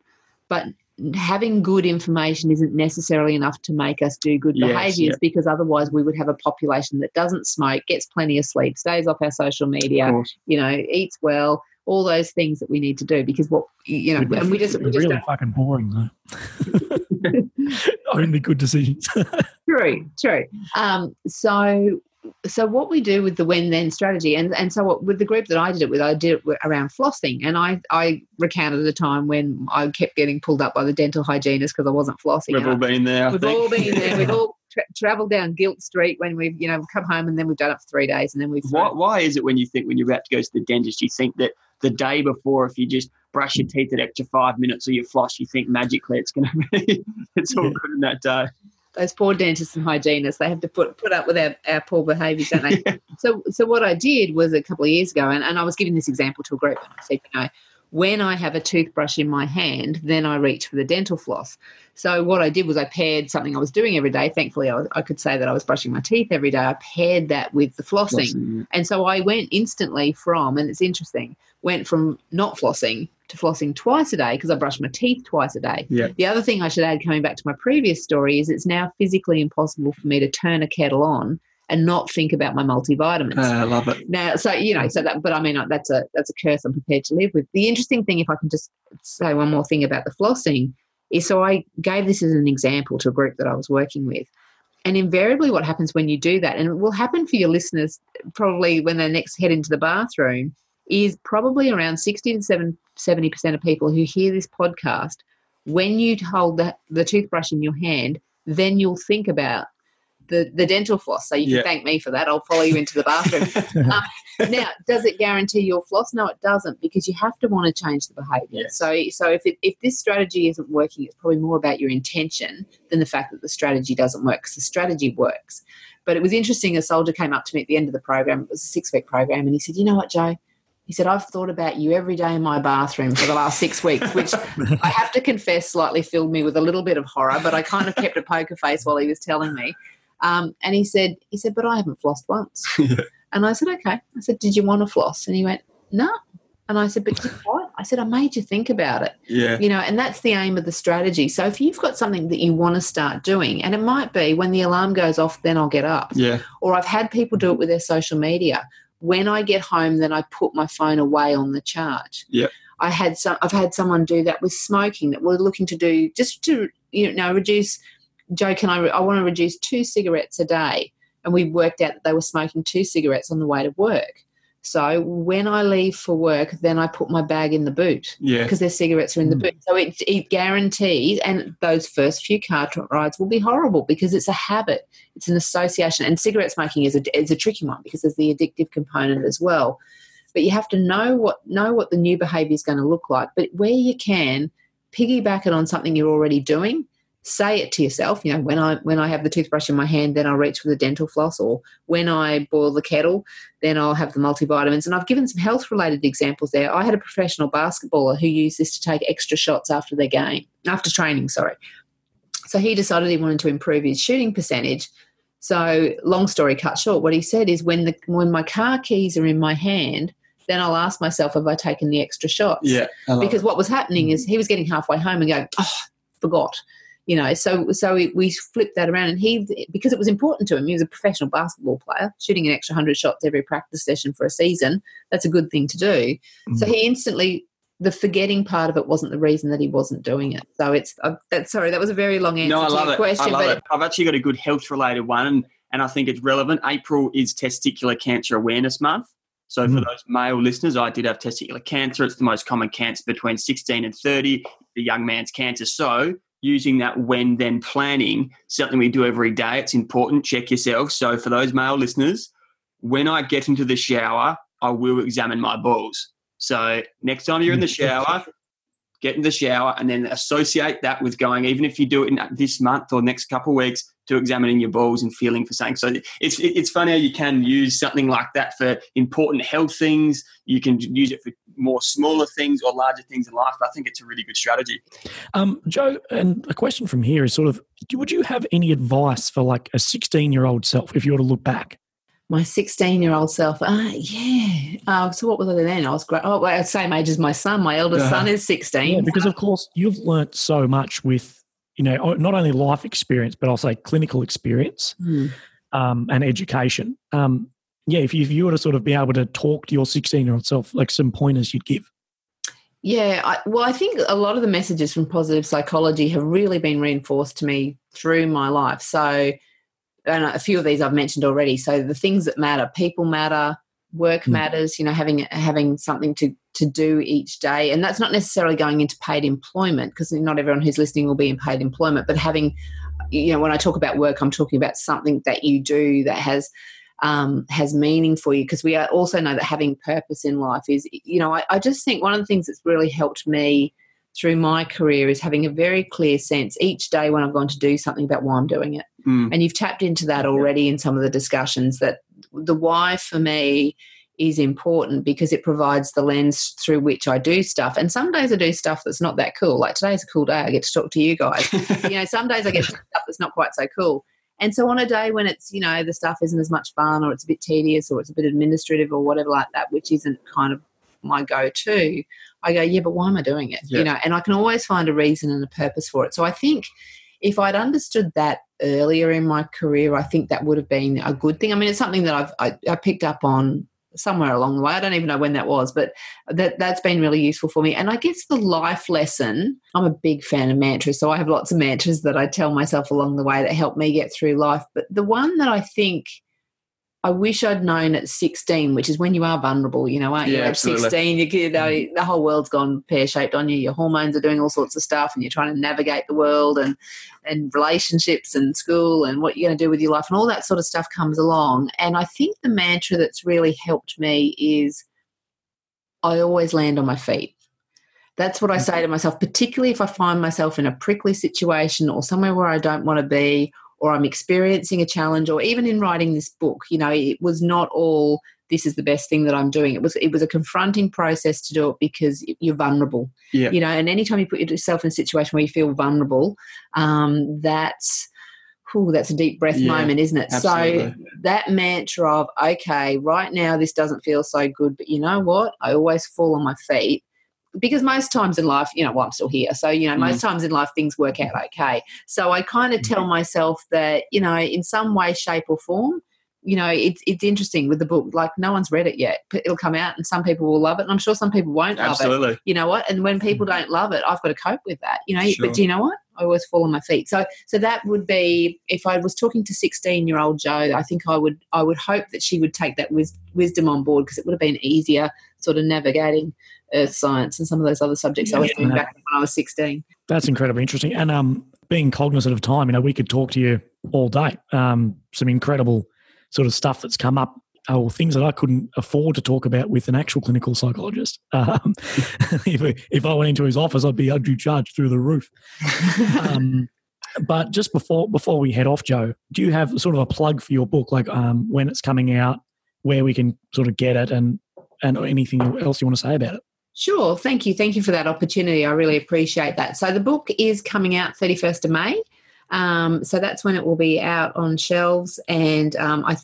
but having good information isn't necessarily enough to make us do good Yes, behaviors yeah. because otherwise we would have a population that doesn't smoke, gets plenty of sleep, stays off our social media, you know, eats well, all those things that we need to do because what you know, and we just we just really fucking boring though. Only good decisions. true, true. Um, so so what we do with the when then strategy and and so what, with the group that I did it with I did it around flossing and I I recounted a time when I kept getting pulled up by the dental hygienist because I wasn't flossing We've all been there. I We've think. all been there. We've all tra- travelled down Guilt Street when we've, you know, come home and then we've done it for three days and then we've. Why, why is it when you think when you're about to go to the dentist, you think that the day before, if you just brush your teeth an extra five minutes or you floss, you think magically it's going to be, it's all Yeah. good in that day. Those poor dentists and hygienists, they have to put put up with our, our poor behaviours, don't they? so, so what I did was a couple of years ago, and, and I was giving this example to a group, and I said, you know, when I have a toothbrush in my hand, then I reach for the dental floss. So what I did was I paired something I was doing every day. Thankfully, I, was, I could say that I was brushing my teeth every day. I paired that with the flossing. Flossing, And so I went instantly from, and it's interesting, went from not flossing to flossing twice a day because I brush my teeth twice a day. Yeah. The other thing I should add, coming back to my previous story, is it's now physically impossible for me to turn a kettle on and not think about my multivitamins. Uh, I love it. Now, so you know, so that, but I mean, uh, that's a that's a curse I'm prepared to live with. The interesting thing, if I can just say one more thing about the flossing, is so I gave this as an example to a group that I was working with, and invariably, what happens when you do that, and it will happen for your listeners probably when they next head into the bathroom, is probably around sixty to seventy percent of people who hear this podcast, when you hold the, the toothbrush in your hand, then you'll think about. The, the dental floss. So you Yeah. can thank me for that. I'll follow you into the bathroom um, now, does it guarantee your floss? No, it doesn't, because you have to want to change the behaviour. So, so if it, if this strategy isn't working, it's probably more about your intention than the fact that the strategy doesn't work. Because the strategy works. But it was interesting. A soldier came up to me at the end of the program. It was a six week program, and he said, "You know what, Jo?" He said, "I've thought about you every day in my bathroom for the last six weeks," which I have to confess slightly filled me with a little bit of horror. But I kind of kept a poker face while he was telling me. Um, and he said, "He said, but I haven't flossed once." And I said, okay. I said, did you want to floss? And he went, no. And I said, but you know what? I said, I made you think about it. Yeah. You know, and that's the aim of the strategy. So if you've got something that you want to start doing, and it might be when the alarm goes off, then I'll get up. Yeah. Or I've had people do it with their social media. When I get home, then I put my phone away on the charge. Yeah. I had some. I've had someone do that with smoking. That we're looking to do just to you know reduce. Jo, can I? Re- I want to reduce two cigarettes a day, and we worked out that they were smoking two cigarettes on the way to work. So when I leave for work, then I put my bag in the boot Yeah. because their cigarettes are in the Mm. boot. So it, it guarantees, and those first few car rides will be horrible because it's a habit, it's an association, and cigarette smoking is a is a tricky one because there's the addictive component as well. But you have to know what know what the new behaviour is going to look like. But where you can, piggyback it on something you're already doing. Say it to yourself. You know, when I when I have the toothbrush in my hand, then I'll reach for the dental floss, or when I boil the kettle, then I'll have the multivitamins. And I've given some health related examples there. I had a professional basketballer who used this to take extra shots after their game, after training, sorry. So he decided he wanted to improve his shooting percentage. So long story cut short, what he said is when the when my car keys are in my hand, then I'll ask myself have I taken the extra shots? Yeah. Because it. what was happening mm-hmm. is he was getting halfway home and going, oh, forgot. You know, so so we, we flipped that around, and he because it was important to him. He was a professional basketball player, shooting an extra hundred shots every practice session for a season. That's a good thing to do. So he instantly the forgetting part of it wasn't the reason that he wasn't doing it. So it's uh, that. Sorry, that was a very long answer No, I to love your it. question, I love but it. I've actually got a good health related one, and, and I think it's relevant. April is Testicular Cancer Awareness Month. So for Mm. those male listeners, I did have testicular cancer. It's the most common cancer between 16 and 30, the young man's cancer. So using that when then planning, something we do every day, it's important. Check yourself. So for those male listeners, when I get into the shower, I will examine my balls. So next time you're in the mm. shower, get in the shower and then associate that with going, even if you do it in this month or next couple of weeks, to examining your balls and feeling for something. So it's it's funny how you can use something like that for important health things. You can use it for more smaller things or larger things in life. But I think it's a really good strategy. Um, Jo, and a question from here is sort of: Would you have any advice for like a 16 year old self if you were to look back? my 16 year old self. Uh, yeah. Uh, so what was I then? I was great. Oh, well, same age as my son. My eldest uh-huh. son is 16. Yeah, because of course you've learnt so much with, you know, not only life experience, but I'll say clinical experience mm. um, and education. Um, yeah, if you, if you were to sort of be able to talk to your 16 year old self, like some pointers you'd give. Yeah, I, well, I think a lot of the messages from positive psychology have really been reinforced to me through my life. So, and a few of these I've mentioned already. So the things that matter, people matter, work mm. matters. You know, having having something to to do each day, and that's not necessarily going into paid employment because not everyone who's listening will be in paid employment. But having, you know, when I talk about work, I'm talking about something that you do that has um, has meaning for you because we also know that having purpose in life is, you know, I, I just think one of the things that's really helped me through my career is having a very clear sense each day when I've gone to do something about why I'm doing it. Mm. And you've tapped into that already in some of the discussions that the why for me is important because it provides the lens through which I do stuff. And some days I do stuff that's not that cool. Like today's a cool day. I get to talk to you guys. you know, some days I get stuff that's not quite so cool. And so on a day when it's, you know, the stuff isn't as much fun or it's a bit tedious or it's a bit administrative or whatever like that, which isn't kind of my go-to, I go, yeah, but why am I doing it? Yeah. You know, and I can always find a reason and a purpose for it. So I think if I'd understood that earlier in my career, I think that would have been a good thing. I mean, it's something that I've I, I picked up on somewhere along the way. I don't even know when that was, but that that's been really useful for me. And I guess the life lesson, I'm a big fan of mantras, so I have lots of mantras that I tell myself along the way that help me get through life. But the one that I think I wish I'd known at 16, which is when you are vulnerable, you know, aren't you? at 16, you, you know, mm. the whole world's gone pear shaped on you. Your hormones are doing all sorts of stuff, and you're trying to navigate the world and and relationships and school and what you're going to do with your life, and all that sort of stuff comes along. And I think the mantra that's really helped me is I always land on my feet. That's what I say to myself, particularly if I find myself in a prickly situation or somewhere where I don't want to be or I'm experiencing a challenge or even in writing this book, you know, it was not all this is the best thing that I'm doing. It was it was a confronting process to do it because you're vulnerable. Yeah. You know, and anytime you put yourself in a situation where you feel vulnerable, um, that's Ooh, that's a deep breath yeah, moment, isn't it? Absolutely. So that mantra of okay, right now this doesn't feel so good, but you know what? I always fall on my feet because most times in life, you know, well, I'm still here. So, you know, mm. most times in life things work out okay. So I kind of tell myself that, you know, in some way, shape, or form, you know, it's it's interesting with the book. Like no one's read it yet. But it'll come out, and some people will love it, and I'm sure some people won't Absolutely. love it. You know what? And when people mm. don't love it, I've got to cope with that. You know, sure. but do you know what? I always fall on my feet. So so that would be if I was talking to 16 year old Jo. I think I would I would hope that she would take that wis- wisdom on board because it would have been easier sort of navigating earth science and some of those other subjects yeah, I was doing back when I was 16. That's incredibly interesting. And um, being cognizant of time, you know, we could talk to you all day. Um, some incredible sort of stuff that's come up or things that I couldn't afford to talk about with an actual clinical psychologist. Um, if, if I went into his office, I'd be undue charged through the roof. Um, but just before before we head off, Jo, do you have sort of a plug for your book, like um, when it's coming out, where we can sort of get it, and and anything else you want to say about it? Sure. Thank you. Thank you for that opportunity. I really appreciate that. So the book is coming out 31st of May. Um, so that's when it will be out on shelves. And um, I,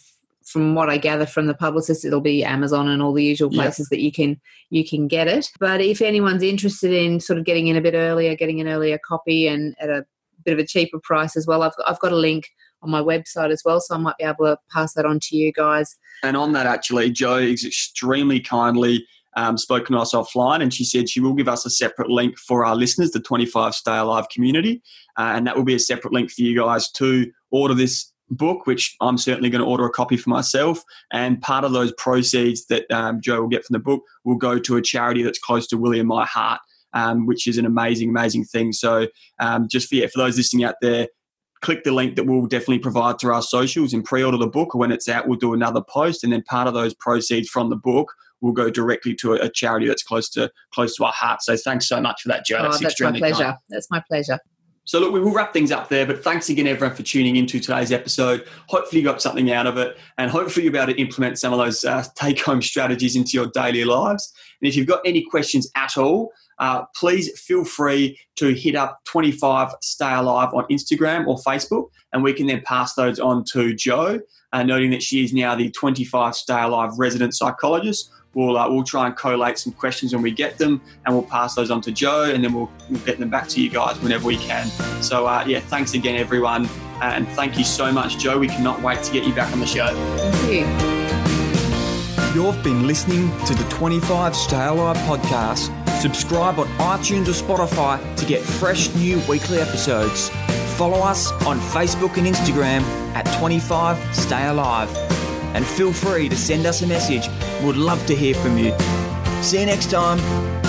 from what I gather from the publicist, it'll be Amazon and all the usual places that you can you can get it. But if anyone's interested in sort of getting in a bit earlier, getting an earlier copy and at a bit of a cheaper price as well, I've, I've got a link on my website as well, so I might be able to pass that on to you guys. And on that, actually, Jo is extremely kindly um, spoken to us offline, and she said she will give us a separate link for our listeners, the 25 Stay Alive community, uh, and that will be a separate link for you guys to order this book, which I'm certainly going to order a copy for myself. And part of those proceeds that um, Jo will get from the book will go to a charity that's close to Willie and my heart, um, which is an amazing, amazing thing. So um, just for, yeah, for those listening out there, click the link that we'll definitely provide through our socials and pre-order the book. When it's out, we'll do another post, and then part of those proceeds from the book will go directly to a, a charity that's close to close to our heart. So thanks so much for that, Jo. Oh, that's, that's my pleasure. Kind. That's my pleasure. So, look, we will wrap things up there, but thanks again, everyone, for tuning into today's episode. Hopefully, you got something out of it, and hopefully, you'll be able to implement some of those uh, take home strategies into your daily lives. And if you've got any questions at all, uh, please feel free to hit up 25 Stay Alive on Instagram or Facebook, and we can then pass those on to Jo, uh, noting that she is now the 25 Stay Alive resident psychologist We'll, uh, we'll try and collate some questions when we get them and we'll pass those on to Jo, and then we'll, we'll get them back to you guys whenever we can. So, uh, yeah, thanks again, everyone. And thank you so much, Jo. We cannot wait to get you back on the show. Thank you. You've been listening to the 25 Stay Alive podcast. Subscribe on iTunes or Spotify to get fresh new weekly episodes. Follow us on Facebook and Instagram at 25 Stay Alive and feel free to send us a message. We'd love to hear from you. See you next time.